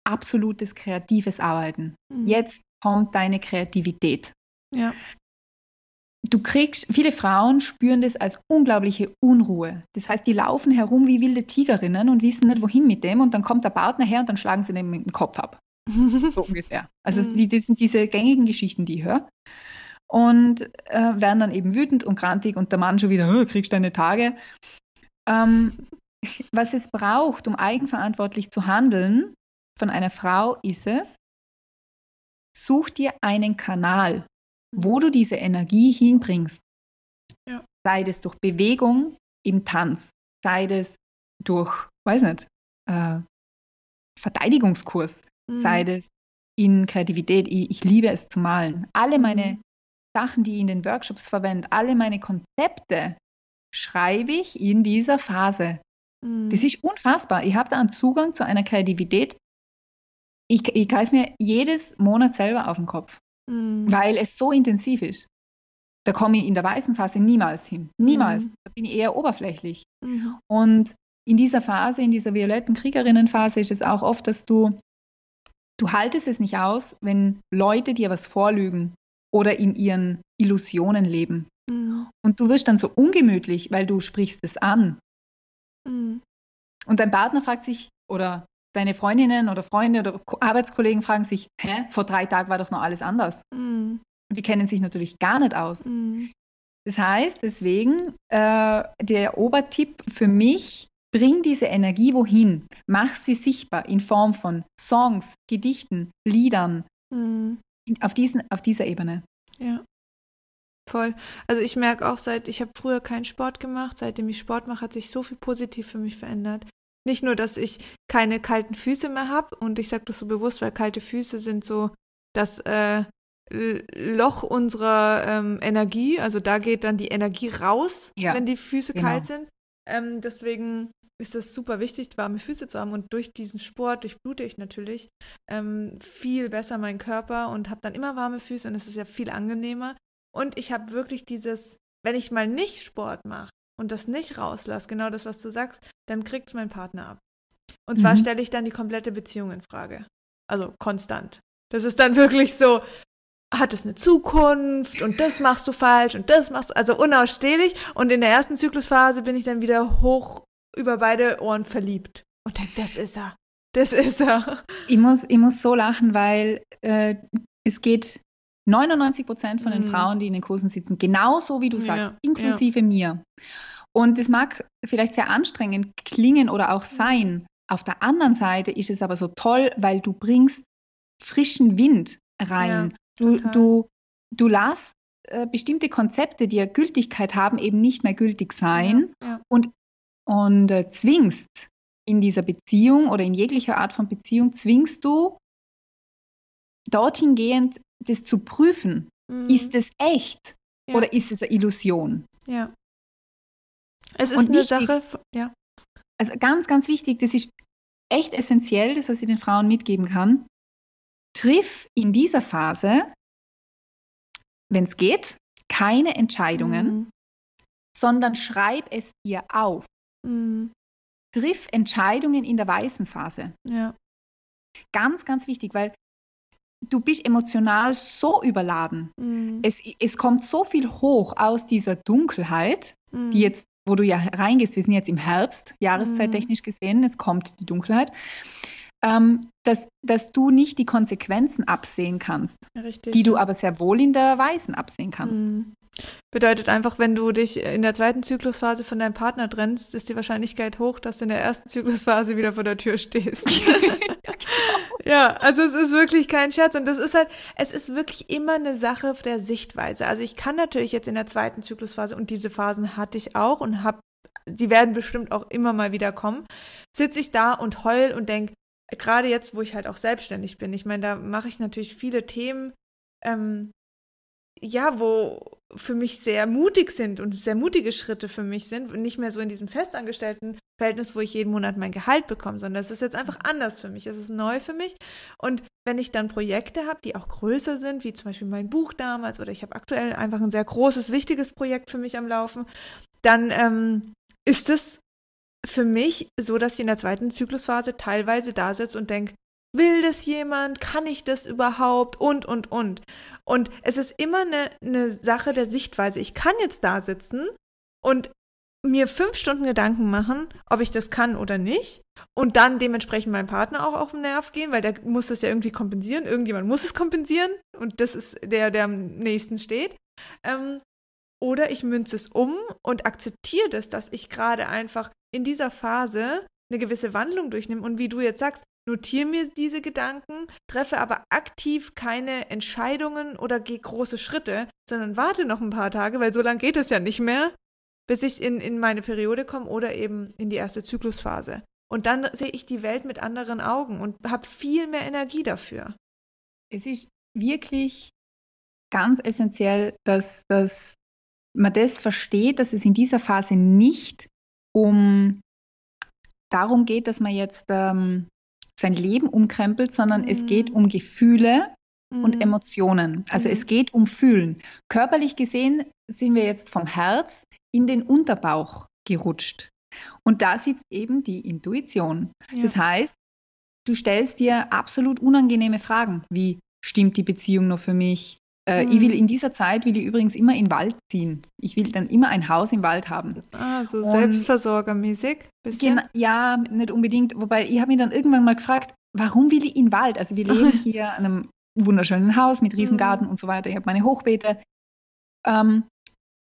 absolutes kreatives Arbeiten. Mhm. Jetzt kommt deine Kreativität. Ja. Du kriegst, viele Frauen spüren das als unglaubliche Unruhe. Das heißt, die laufen herum wie wilde Tigerinnen und wissen nicht, wohin mit dem. Und dann kommt der Partner her und dann schlagen sie den mit dem Kopf ab. So ungefähr. Also Mhm. die, das sind diese gängigen Geschichten, die ich höre. Und äh, werden dann eben wütend und grantig und der Mann schon wieder, "Hö, kriegst deine Tage. Ähm, was es braucht, um eigenverantwortlich zu handeln von einer Frau, ist es, such dir einen Kanal, wo du diese Energie hinbringst. Ja. Sei das durch Bewegung im Tanz, sei das durch, weiß nicht, äh, Verteidigungskurs, mhm. sei das in Kreativität. Ich, ich, liebe es zu malen. Alle meine mhm. Sachen, die ich in den Workshops verwende, alle meine Konzepte schreibe ich in dieser Phase. Mhm. Das ist unfassbar. Ich habe da einen Zugang zu einer Kreativität. Ich, ich greife mir jedes Monat selber auf den Kopf, mhm. weil es so intensiv ist. Da komme ich in der weißen Phase niemals hin. Niemals. Mhm. Da bin ich eher oberflächlich. Mhm. Und in dieser Phase, in dieser violetten Kriegerinnenphase ist es auch oft, dass du, du haltest es nicht aus, wenn Leute dir was vorlügen oder in ihren Illusionen leben. Mhm. Und du wirst dann so ungemütlich, weil du sprichst es an. Mhm. Und dein Partner fragt sich, oder deine Freundinnen oder Freunde oder Arbeitskollegen fragen sich, hä, vor drei Tagen war doch noch alles anders. Mhm. Und die kennen sich natürlich gar nicht aus. Mhm. Das heißt, deswegen äh, der Obertipp für mich, bring diese Energie wohin, mach sie sichtbar in Form von Songs, Gedichten, Liedern, mhm. auf, diesen, auf dieser Ebene. Ja. Voll. Also ich merke auch seit, ich habe früher keinen Sport gemacht, seitdem ich Sport mache, hat sich so viel positiv für mich verändert. Nicht nur, dass ich keine kalten Füße mehr habe und ich sage das so bewusst, weil kalte Füße sind so das äh, Loch unserer ähm, Energie, also da geht dann die Energie raus, ja, wenn die Füße genau. kalt sind. Ähm, deswegen ist es super wichtig, warme Füße zu haben. Und durch diesen Sport durchblute ich natürlich ähm, viel besser meinen Körper und habe dann immer warme Füße und es ist ja viel angenehmer. Und ich habe wirklich dieses, wenn ich mal nicht Sport mache und das nicht rauslasse, genau das, was du sagst, dann kriegt es mein Partner ab. Und zwar mhm. stelle ich dann die komplette Beziehung in Frage. Also konstant. Das ist dann wirklich so, hat es eine Zukunft und das machst du falsch und das machst du, also unausstehlich. Und in der ersten Zyklusphase bin ich dann wieder hoch über beide Ohren verliebt und denke, das ist er. Das ist er. Ich muss, ich muss so lachen, weil äh, es geht 99 Prozent von den mhm. Frauen, die in den Kursen sitzen, genauso wie du sagst, ja, inklusive ja. mir. Und das mag vielleicht sehr anstrengend klingen oder auch sein. Auf der anderen Seite ist es aber so toll, weil du bringst frischen Wind rein. Ja, du, du, du lässt äh, bestimmte Konzepte, die ja Gültigkeit haben, eben nicht mehr gültig sein und, und äh, zwingst in dieser Beziehung oder in jeglicher Art von Beziehung, zwingst du dorthin gehend das zu prüfen. Mhm. Ist es echt ja. oder ist es eine Illusion? Ja. Es ist Und eine wichtig, Sache, ja. Also ganz, ganz wichtig, das ist echt essentiell, das, was ich den Frauen mitgeben kann. Triff in dieser Phase, wenn es geht, keine Entscheidungen, mhm. sondern schreib es dir auf. Mhm. Triff Entscheidungen in der weißen Phase. Ja. Ganz, ganz wichtig, weil du bist emotional so überladen. Mhm. Es, es kommt so viel hoch aus dieser Dunkelheit, mhm. die jetzt, wo du ja reingehst, wir sind jetzt im Herbst, jahreszeittechnisch mhm. gesehen, jetzt kommt die Dunkelheit, ähm, dass, dass du nicht die Konsequenzen absehen kannst, Richtig. die du aber sehr wohl in der Weißen absehen kannst. Mhm. Bedeutet einfach, wenn du dich in der zweiten Zyklusphase von deinem Partner trennst, ist die Wahrscheinlichkeit hoch, dass du in der ersten Zyklusphase wieder vor der Tür stehst. ja, also es ist wirklich kein Scherz und das ist halt, es ist wirklich immer eine Sache der Sichtweise. Also ich kann natürlich jetzt in der zweiten Zyklusphase und diese Phasen hatte ich auch und hab, die werden bestimmt auch immer mal wieder kommen, sitze ich da und heul und denk, gerade jetzt, wo ich halt auch selbstständig bin, ich meine, da mache ich natürlich viele Themen, ähm, ja, wo für mich sehr mutig sind und sehr mutige Schritte für mich sind und nicht mehr so in diesem festangestellten Verhältnis, wo ich jeden Monat mein Gehalt bekomme, sondern es ist jetzt einfach anders für mich. Es ist neu für mich. Und wenn ich dann Projekte habe, die auch größer sind, wie zum Beispiel mein Buch damals oder ich habe aktuell einfach ein sehr großes, wichtiges Projekt für mich am Laufen, dann ähm, ist es für mich so, dass ich in der zweiten Zyklusphase teilweise da sitze und denke, will das jemand? Kann ich das überhaupt? Und, und, und. Und es ist immer eine, eine Sache der Sichtweise. Ich kann jetzt da sitzen und mir fünf Stunden Gedanken machen, ob ich das kann oder nicht. Und dann dementsprechend meinem Partner auch auf den Nerv gehen, weil der muss das ja irgendwie kompensieren. Irgendjemand muss es kompensieren. Und das ist der, der am nächsten steht. Ähm, oder ich münze es um und akzeptiere das, dass ich gerade einfach in dieser Phase eine gewisse Wandlung durchnehme. Und wie du jetzt sagst, notiere mir diese Gedanken, treffe aber aktiv keine Entscheidungen oder gehe große Schritte, sondern warte noch ein paar Tage, weil so lange geht es ja nicht mehr, bis ich in, in meine Periode komme oder eben in die erste Zyklusphase. Und dann sehe ich die Welt mit anderen Augen und habe viel mehr Energie dafür. Es ist wirklich ganz essentiell, dass, dass man das versteht, dass es in dieser Phase nicht um darum geht, dass man jetzt ähm, sein Leben umkrempelt, sondern mhm. es geht um Gefühle mhm. und Emotionen. Also mhm. es geht um Fühlen. Körperlich gesehen sind wir jetzt vom Herz in den Unterbauch gerutscht. Und da sitzt eben die Intuition. Ja. Das heißt, du stellst dir absolut unangenehme Fragen, wie stimmt die Beziehung noch für mich? Äh, mhm. Ich will in dieser Zeit will ich übrigens immer in den Wald ziehen. Ich will dann immer ein Haus im Wald haben. Ah, so selbstversorgermäßig? Bisschen? ja, nicht unbedingt. Wobei ich habe mich dann irgendwann mal gefragt, warum will ich in den Wald? Also wir leben hier in einem wunderschönen Haus mit Riesengarten mhm. und so weiter. Ich habe meine Hochbeete. Ähm,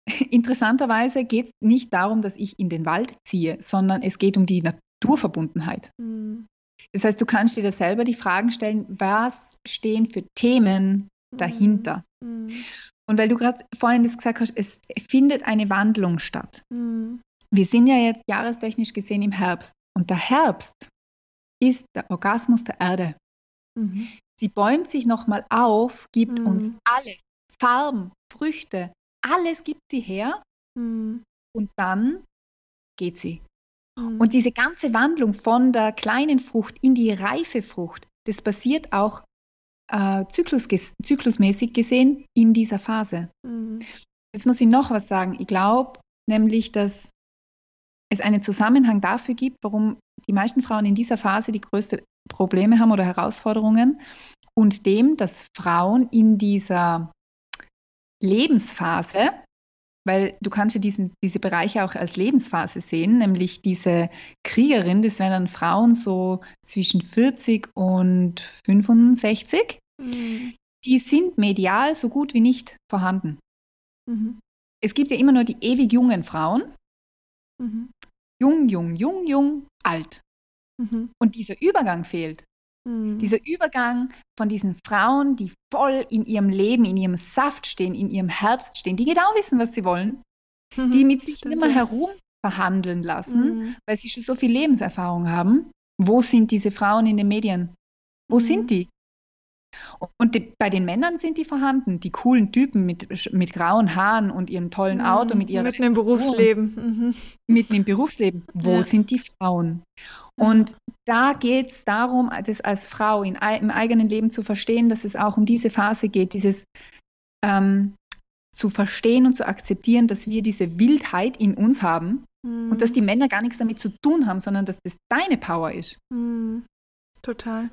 interessanterweise geht es nicht darum, dass ich in den Wald ziehe, sondern es geht um die Naturverbundenheit. Mhm. Das heißt, du kannst dir da selber die Fragen stellen, was stehen für Themen dahinter? Mhm. Und weil du gerade vorhin das gesagt hast, es findet eine Wandlung statt. Mhm. Wir sind ja jetzt jahrestechnisch gesehen im Herbst. Und der Herbst ist der Orgasmus der Erde. Mhm. Sie bäumt sich nochmal auf, gibt mhm. uns alles, Farben, Früchte, alles gibt sie her mhm. und dann geht sie. Mhm. Und diese ganze Wandlung von der kleinen Frucht in die reife Frucht, das passiert auch äh, Zyklus, zyklusmäßig gesehen in dieser Phase. Mhm. Jetzt muss ich noch was sagen. Ich glaube nämlich, dass es einen Zusammenhang dafür gibt, warum die meisten Frauen in dieser Phase die größten Probleme haben oder Herausforderungen und dem, dass Frauen in dieser Lebensphase, weil du kannst ja diesen, diese Bereiche auch als Lebensphase sehen, nämlich diese Kriegerin, das wären dann Frauen so zwischen 40 und 65, mhm. die sind medial so gut wie nicht vorhanden. Mhm. Es gibt ja immer nur die ewig jungen Frauen. Mhm. Jung, jung, jung, jung, alt. Mhm. Und dieser Übergang fehlt. Mhm. Dieser Übergang von diesen Frauen, die voll in ihrem Leben, in ihrem Saft stehen, in ihrem Herbst stehen, die genau wissen, was sie wollen, mhm. die mit sich immer herum verhandeln lassen, mhm. weil sie schon so viel Lebenserfahrung haben. Wo sind diese Frauen in den Medien? Wo sind mhm. die? Und die, bei den Männern sind die vorhanden, die coolen Typen mit, mit grauen Haaren und ihrem tollen mhm. Auto, mit ihrer Mitten im Berufsleben. Mhm. Mitten im Berufsleben. Wo ja. sind die Frauen? Und da geht es darum, das als Frau in, im eigenen Leben zu verstehen, dass es auch um diese Phase geht, dieses ähm, zu verstehen und zu akzeptieren, dass wir diese Wildheit in uns haben mhm. und dass die Männer gar nichts damit zu tun haben, sondern dass das deine Power ist. Mhm. Total.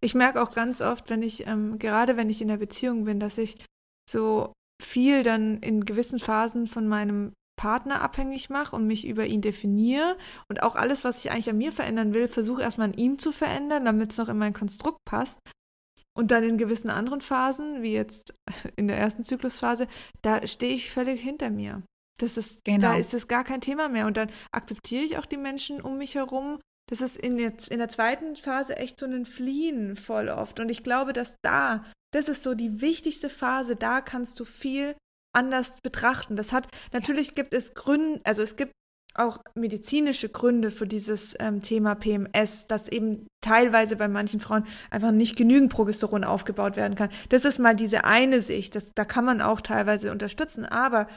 Ich merke auch ganz oft, wenn ich, ähm, gerade wenn ich in der Beziehung bin, dass ich so viel dann in gewissen Phasen von meinem Partner abhängig mache und mich über ihn definiere und auch alles, was ich eigentlich an mir verändern will, versuche erstmal an ihm zu verändern, damit es noch in mein Konstrukt passt. Und dann in gewissen anderen Phasen, wie jetzt in der ersten Zyklusphase, da stehe ich völlig hinter mir. Das ist, genau. Da ist es gar kein Thema mehr. Und dann akzeptiere ich auch die Menschen um mich herum. Das ist in der, in der zweiten Phase echt so ein Fliehen voll oft. Und ich glaube, dass da, das ist so die wichtigste Phase, da kannst du viel anders betrachten. Das hat, natürlich gibt es Gründe, also es gibt auch medizinische Gründe für dieses ähm, Thema PMS, dass eben teilweise bei manchen Frauen einfach nicht genügend Progesteron aufgebaut werden kann. Das ist mal diese eine Sicht, das, da kann man auch teilweise unterstützen, aber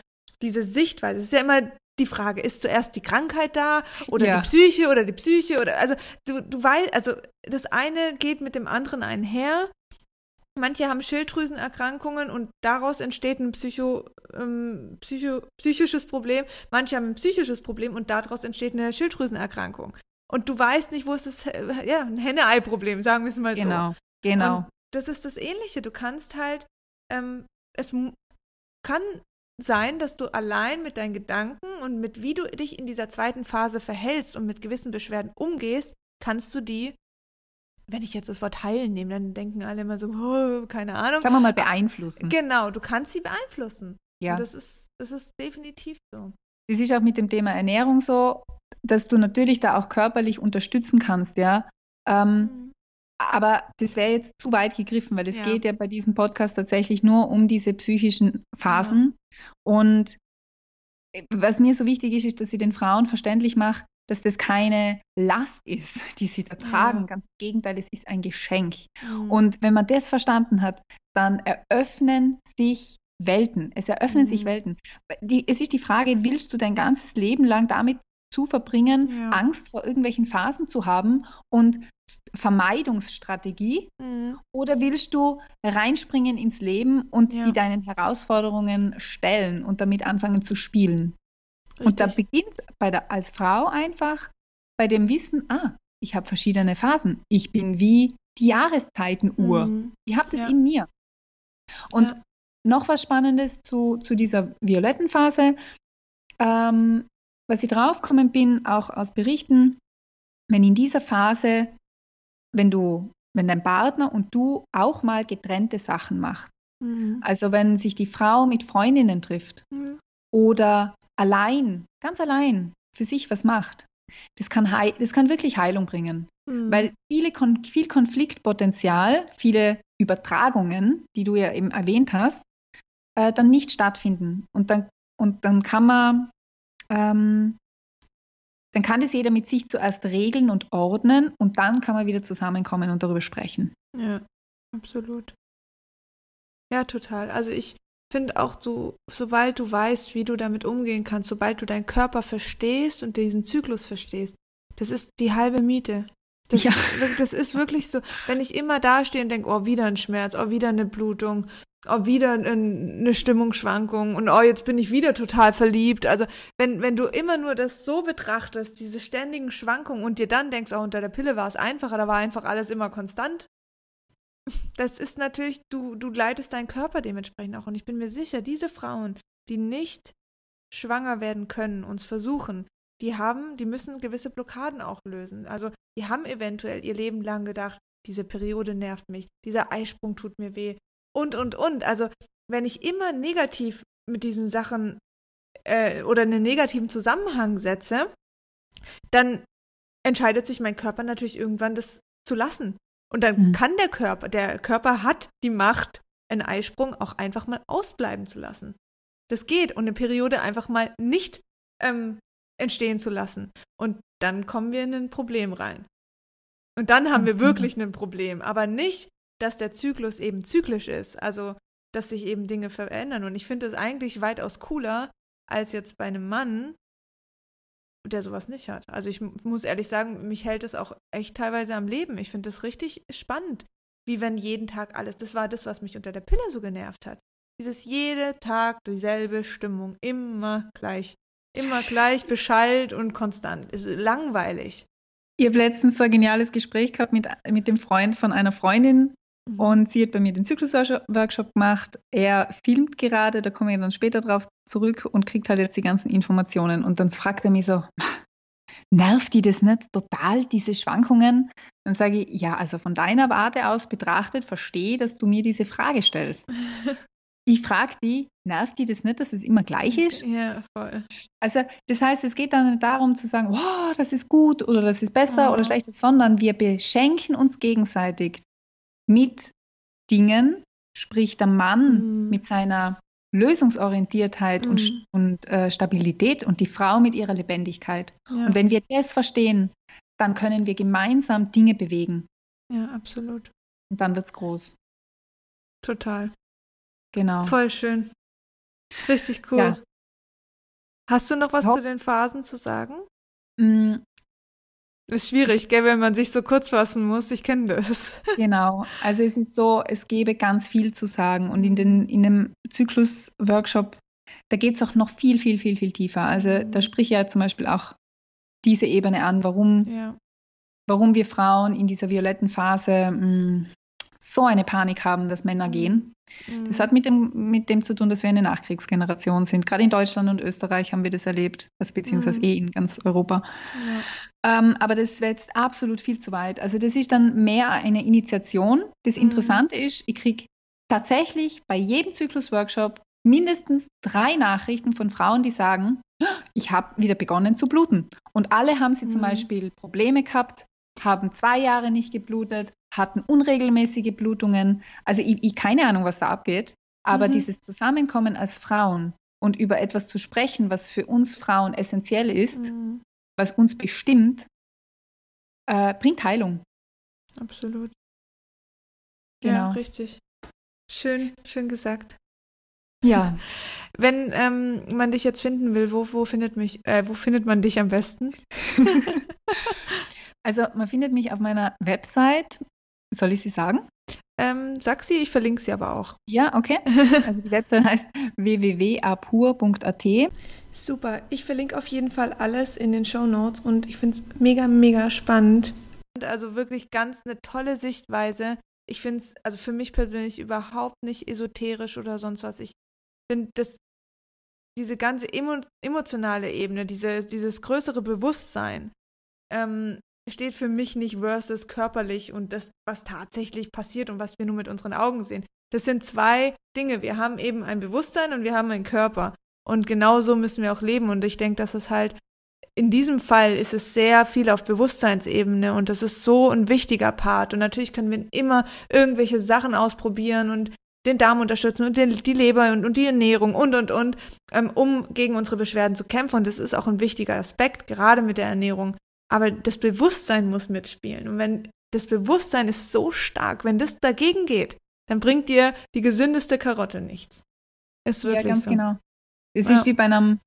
diese Sichtweise, es ist ja immer die Frage, ist zuerst die Krankheit da oder ja. die Psyche oder die Psyche oder also du, du weißt, also das eine geht mit dem anderen einher Manche haben Schilddrüsenerkrankungen und daraus entsteht ein Psycho, ähm, Psycho, psychisches Problem. Manche haben ein psychisches Problem und daraus entsteht eine Schilddrüsenerkrankung. Und du weißt nicht, wo ist das, ja, ein Henne-Ei-Problem, sagen wir es mal genau, so. Genau, genau. Das ist das Ähnliche. Du kannst halt, ähm, es kann sein, dass du allein mit deinen Gedanken und mit wie du dich in dieser zweiten Phase verhältst und mit gewissen Beschwerden umgehst, kannst du die wenn ich jetzt das Wort heilen nehme, dann denken alle immer so, oh, keine Ahnung. Sagen wir mal beeinflussen. Genau, du kannst sie beeinflussen. Ja. Und das ist, das ist definitiv so. Das ist auch mit dem Thema Ernährung so, dass du natürlich da auch körperlich unterstützen kannst, ja. Ähm, mhm. Aber das wäre jetzt zu weit gegriffen, weil es ja. geht ja bei diesem Podcast tatsächlich nur um diese psychischen Phasen. Ja. Und was mir so wichtig ist, ist, dass ich den Frauen verständlich mache, dass das keine Last ist, die sie da tragen. Ja. Ganz im Gegenteil, es ist ein Geschenk. Mhm. Und wenn man das verstanden hat, dann eröffnen sich Welten. Es eröffnen mhm. sich Welten. Die, es ist die Frage, willst du dein ganzes Leben lang damit zu verbringen, ja. Angst vor irgendwelchen Phasen zu haben und Vermeidungsstrategie? Mhm. Oder willst du reinspringen ins Leben und ja. die deinen Herausforderungen stellen und damit anfangen zu spielen? Richtig. Und da beginnt bei der, als Frau einfach bei dem Wissen, ah, ich habe verschiedene Phasen. Ich bin wie die Jahreszeitenuhr. Mhm. Ich habe das ja. in mir. Und ja. noch was Spannendes zu, zu dieser violetten Phase. Ähm, was ich draufgekommen bin, auch aus Berichten, wenn in dieser Phase, wenn du, wenn dein Partner und du auch mal getrennte Sachen macht, mhm. also wenn sich die Frau mit Freundinnen trifft mhm. Oder allein, ganz allein für sich was macht, das kann, das kann wirklich Heilung bringen. Mhm. Weil viele Kon viel Konfliktpotenzial, viele Übertragungen, die du ja eben erwähnt hast, äh, dann nicht stattfinden. Und dann, und dann kann man, ähm, dann kann das jeder mit sich zuerst regeln und ordnen und dann kann man wieder zusammenkommen und darüber sprechen. Ja, absolut. Ja, total. Also ich finde auch, so, sobald du weißt, wie du damit umgehen kannst, sobald du deinen Körper verstehst und diesen Zyklus verstehst, das ist die halbe Miete. Das, ja. das ist wirklich so, wenn ich immer dastehe und denke, oh, wieder ein Schmerz, oh, wieder eine Blutung, oh, wieder eine Stimmungsschwankung und oh, jetzt bin ich wieder total verliebt. Also, wenn, wenn du immer nur das so betrachtest, diese ständigen Schwankungen und dir dann denkst, oh, unter der Pille war es einfacher, da war einfach alles immer konstant, das ist natürlich, du, du leitest deinen Körper dementsprechend auch. Und ich bin mir sicher, diese Frauen, die nicht schwanger werden können, uns versuchen, die haben, die müssen gewisse Blockaden auch lösen. Also die haben eventuell ihr Leben lang gedacht, diese Periode nervt mich, dieser Eisprung tut mir weh und, und, und. Also wenn ich immer negativ mit diesen Sachen äh, oder einen negativen Zusammenhang setze, dann entscheidet sich mein Körper natürlich irgendwann, das zu lassen. Und dann mhm. kann der Körper, der Körper hat die Macht, einen Eisprung auch einfach mal ausbleiben zu lassen. Das geht und eine Periode einfach mal nicht ähm, entstehen zu lassen. Und dann kommen wir in ein Problem rein. Und dann haben wir wirklich ein Problem, aber nicht, dass der Zyklus eben zyklisch ist, also dass sich eben Dinge verändern. Und ich finde es eigentlich weitaus cooler, als jetzt bei einem Mann, der sowas nicht hat. Also ich muss ehrlich sagen, mich hält es auch echt teilweise am Leben. Ich finde das richtig spannend, wie wenn jeden Tag alles, das war das, was mich unter der Pille so genervt hat. Dieses jede Tag dieselbe Stimmung, immer gleich, immer gleich beschallt und konstant. Langweilig. Ich habe letztens so ein geniales Gespräch gehabt mit, mit dem Freund von einer Freundin, Mhm. Und sie hat bei mir den Zyklus-Workshop gemacht. Er filmt gerade, da komme ich dann später drauf zurück und kriegt halt jetzt die ganzen Informationen. Und dann fragt er mich so, nervt die das nicht total, diese Schwankungen? Dann sage ich, ja, also von deiner Warte aus betrachtet, verstehe, dass du mir diese Frage stellst. ich frage die, nervt die das nicht, dass es immer gleich ist? Ja, voll. Also das heißt, es geht dann nicht darum zu sagen, oh, das ist gut oder das ist besser oh. oder schlechter, sondern wir beschenken uns gegenseitig mit Dingen, sprich der Mann mhm. mit seiner Lösungsorientiertheit mhm. und, und äh, Stabilität und die Frau mit ihrer Lebendigkeit. Ja. Und wenn wir das verstehen, dann können wir gemeinsam Dinge bewegen. Ja, absolut. Und dann wird es groß. Total. Genau. Voll schön. Richtig cool. Ja. Hast du noch was Ho zu den Phasen zu sagen? Ist schwierig, gell, wenn man sich so kurz fassen muss. Ich kenne das. Genau. Also es ist so, es gäbe ganz viel zu sagen. Und in, den, in dem Zyklus-Workshop, da geht es auch noch viel, viel, viel, viel tiefer. Also mhm. da sprich ich ja zum Beispiel auch diese Ebene an, warum, ja. warum wir Frauen in dieser violetten Phase mh, mm, so eine Panik haben, dass Männer gehen. Mhm. Das hat mit dem, mit dem zu tun, dass wir eine Nachkriegsgeneration sind. Gerade in Deutschland und Österreich haben wir das erlebt, also beziehungsweise mhm. eh in ganz Europa. Ja. Ähm, aber das wäre jetzt absolut viel zu weit. Also das ist dann mehr eine Initiation. Das mhm. Interessante ist, ich kriege tatsächlich bei jedem Zyklus-Workshop mindestens drei Nachrichten von Frauen, die sagen, ich habe wieder begonnen zu bluten. Und alle haben sie zum mhm. Beispiel Probleme gehabt, haben zwei Jahre nicht geblutet, hatten unregelmäßige Blutungen. Also ich, ich keine Ahnung, was da abgeht. Aber mhm. dieses Zusammenkommen als Frauen und über etwas zu sprechen, was für uns Frauen essentiell ist, mhm. was uns bestimmt, äh, bringt Heilung. Absolut. Genau. Ja, richtig. Schön, schön gesagt. Ja. Wenn ähm, man dich jetzt finden will, wo, wo findet mich, äh, wo findet man dich am besten? Also man findet mich auf meiner Website. Soll ich sie sagen? Ähm, sag sie, ich verlinke sie aber auch. Ja, okay. Also die Website heißt www.apur.at. Super, ich verlinke auf jeden Fall alles in den Show Notes und ich finde es mega, mega spannend. Also wirklich ganz eine tolle Sichtweise. Ich finde es, also für mich persönlich überhaupt nicht esoterisch oder sonst was. Ich finde, dass diese ganze emo emotionale Ebene, diese, dieses größere Bewusstsein, ähm, steht für mich nicht versus körperlich und das, was tatsächlich passiert und was wir nur mit unseren Augen sehen. Das sind zwei Dinge. Wir haben eben ein Bewusstsein und wir haben einen Körper. Und genauso müssen wir auch leben. Und ich denke, dass es halt, in diesem Fall ist es sehr viel auf Bewusstseinsebene und das ist so ein wichtiger Part. Und natürlich können wir immer irgendwelche Sachen ausprobieren und den Darm unterstützen und den, die Leber und, und, die Ernährung und, und, und, ähm, um gegen unsere Beschwerden zu kämpfen. Und das ist auch ein wichtiger Aspekt, gerade mit der Ernährung. Aber das Bewusstsein muss mitspielen. Und wenn das Bewusstsein ist so stark, wenn das dagegen geht, dann bringt dir die gesündeste Karotte nichts. Ist wirklich ja, ganz so. genau. Es Ja. ist wie bei einem,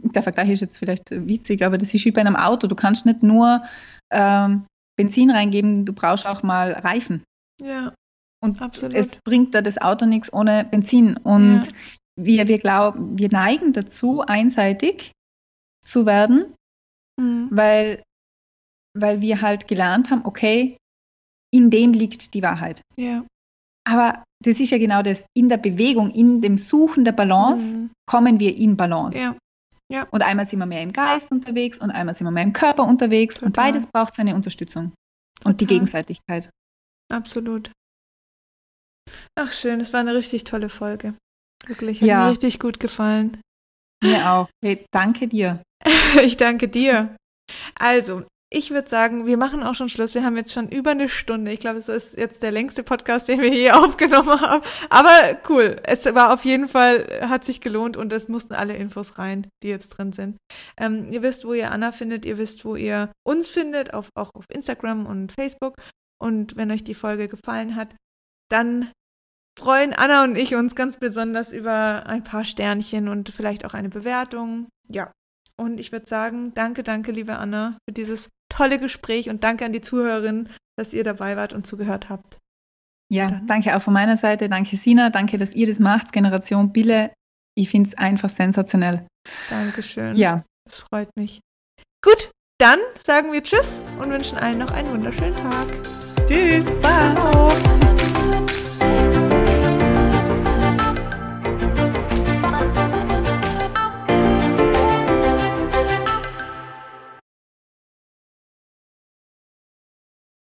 der Vergleich ist jetzt vielleicht witzig, aber das ist wie bei einem Auto. Du kannst nicht nur ähm, Benzin reingeben, du brauchst auch mal Reifen. Ja, Und Absolut. es bringt da das Auto nichts ohne Benzin. Und Ja. wir, wir glauben, wir neigen dazu, einseitig zu werden, mhm. weil, weil wir halt gelernt haben, okay, in dem liegt die Wahrheit. ja. Aber das ist ja genau das, in der Bewegung, in dem Suchen der Balance Mhm. kommen wir in Balance. Ja, Und einmal sind wir mehr im Geist unterwegs und einmal sind wir mehr im Körper unterwegs. Und Total. beides braucht seine Unterstützung. Und die Total. Gegenseitigkeit. absolut. Ach schön, es war eine richtig tolle Folge. Wirklich, hat Ja. mir richtig gut gefallen. Mir auch. Hey, danke dir. Ich danke dir. Also, ich würde sagen, wir machen auch schon Schluss. Wir haben jetzt schon über eine Stunde. Ich glaube, es ist jetzt der längste Podcast, den wir je aufgenommen haben. Aber cool. Es war auf jeden Fall, hat sich gelohnt und es mussten alle Infos rein, die jetzt drin sind. Ähm, ihr wisst, wo ihr Anna findet. Ihr wisst, wo ihr uns findet, auf, auch auf Instagram und Facebook. Und wenn euch die Folge gefallen hat, dann freuen Anna und ich uns ganz besonders über ein paar Sternchen und vielleicht auch eine Bewertung. Ja. Und ich würde sagen, danke, danke, liebe Anna, für dieses tolle Gespräch und danke an die Zuhörerinnen, dass ihr dabei wart und zugehört habt. Ja, Dann- danke auch von meiner Seite. Danke, Sina. Danke, dass ihr das macht. Generation Bille. Ich finde es einfach sensationell. Dankeschön. Ja, Das freut mich. Gut, dann sagen wir Tschüss und wünschen allen noch einen wunderschönen Tag. tschüss. Bye. Ciao.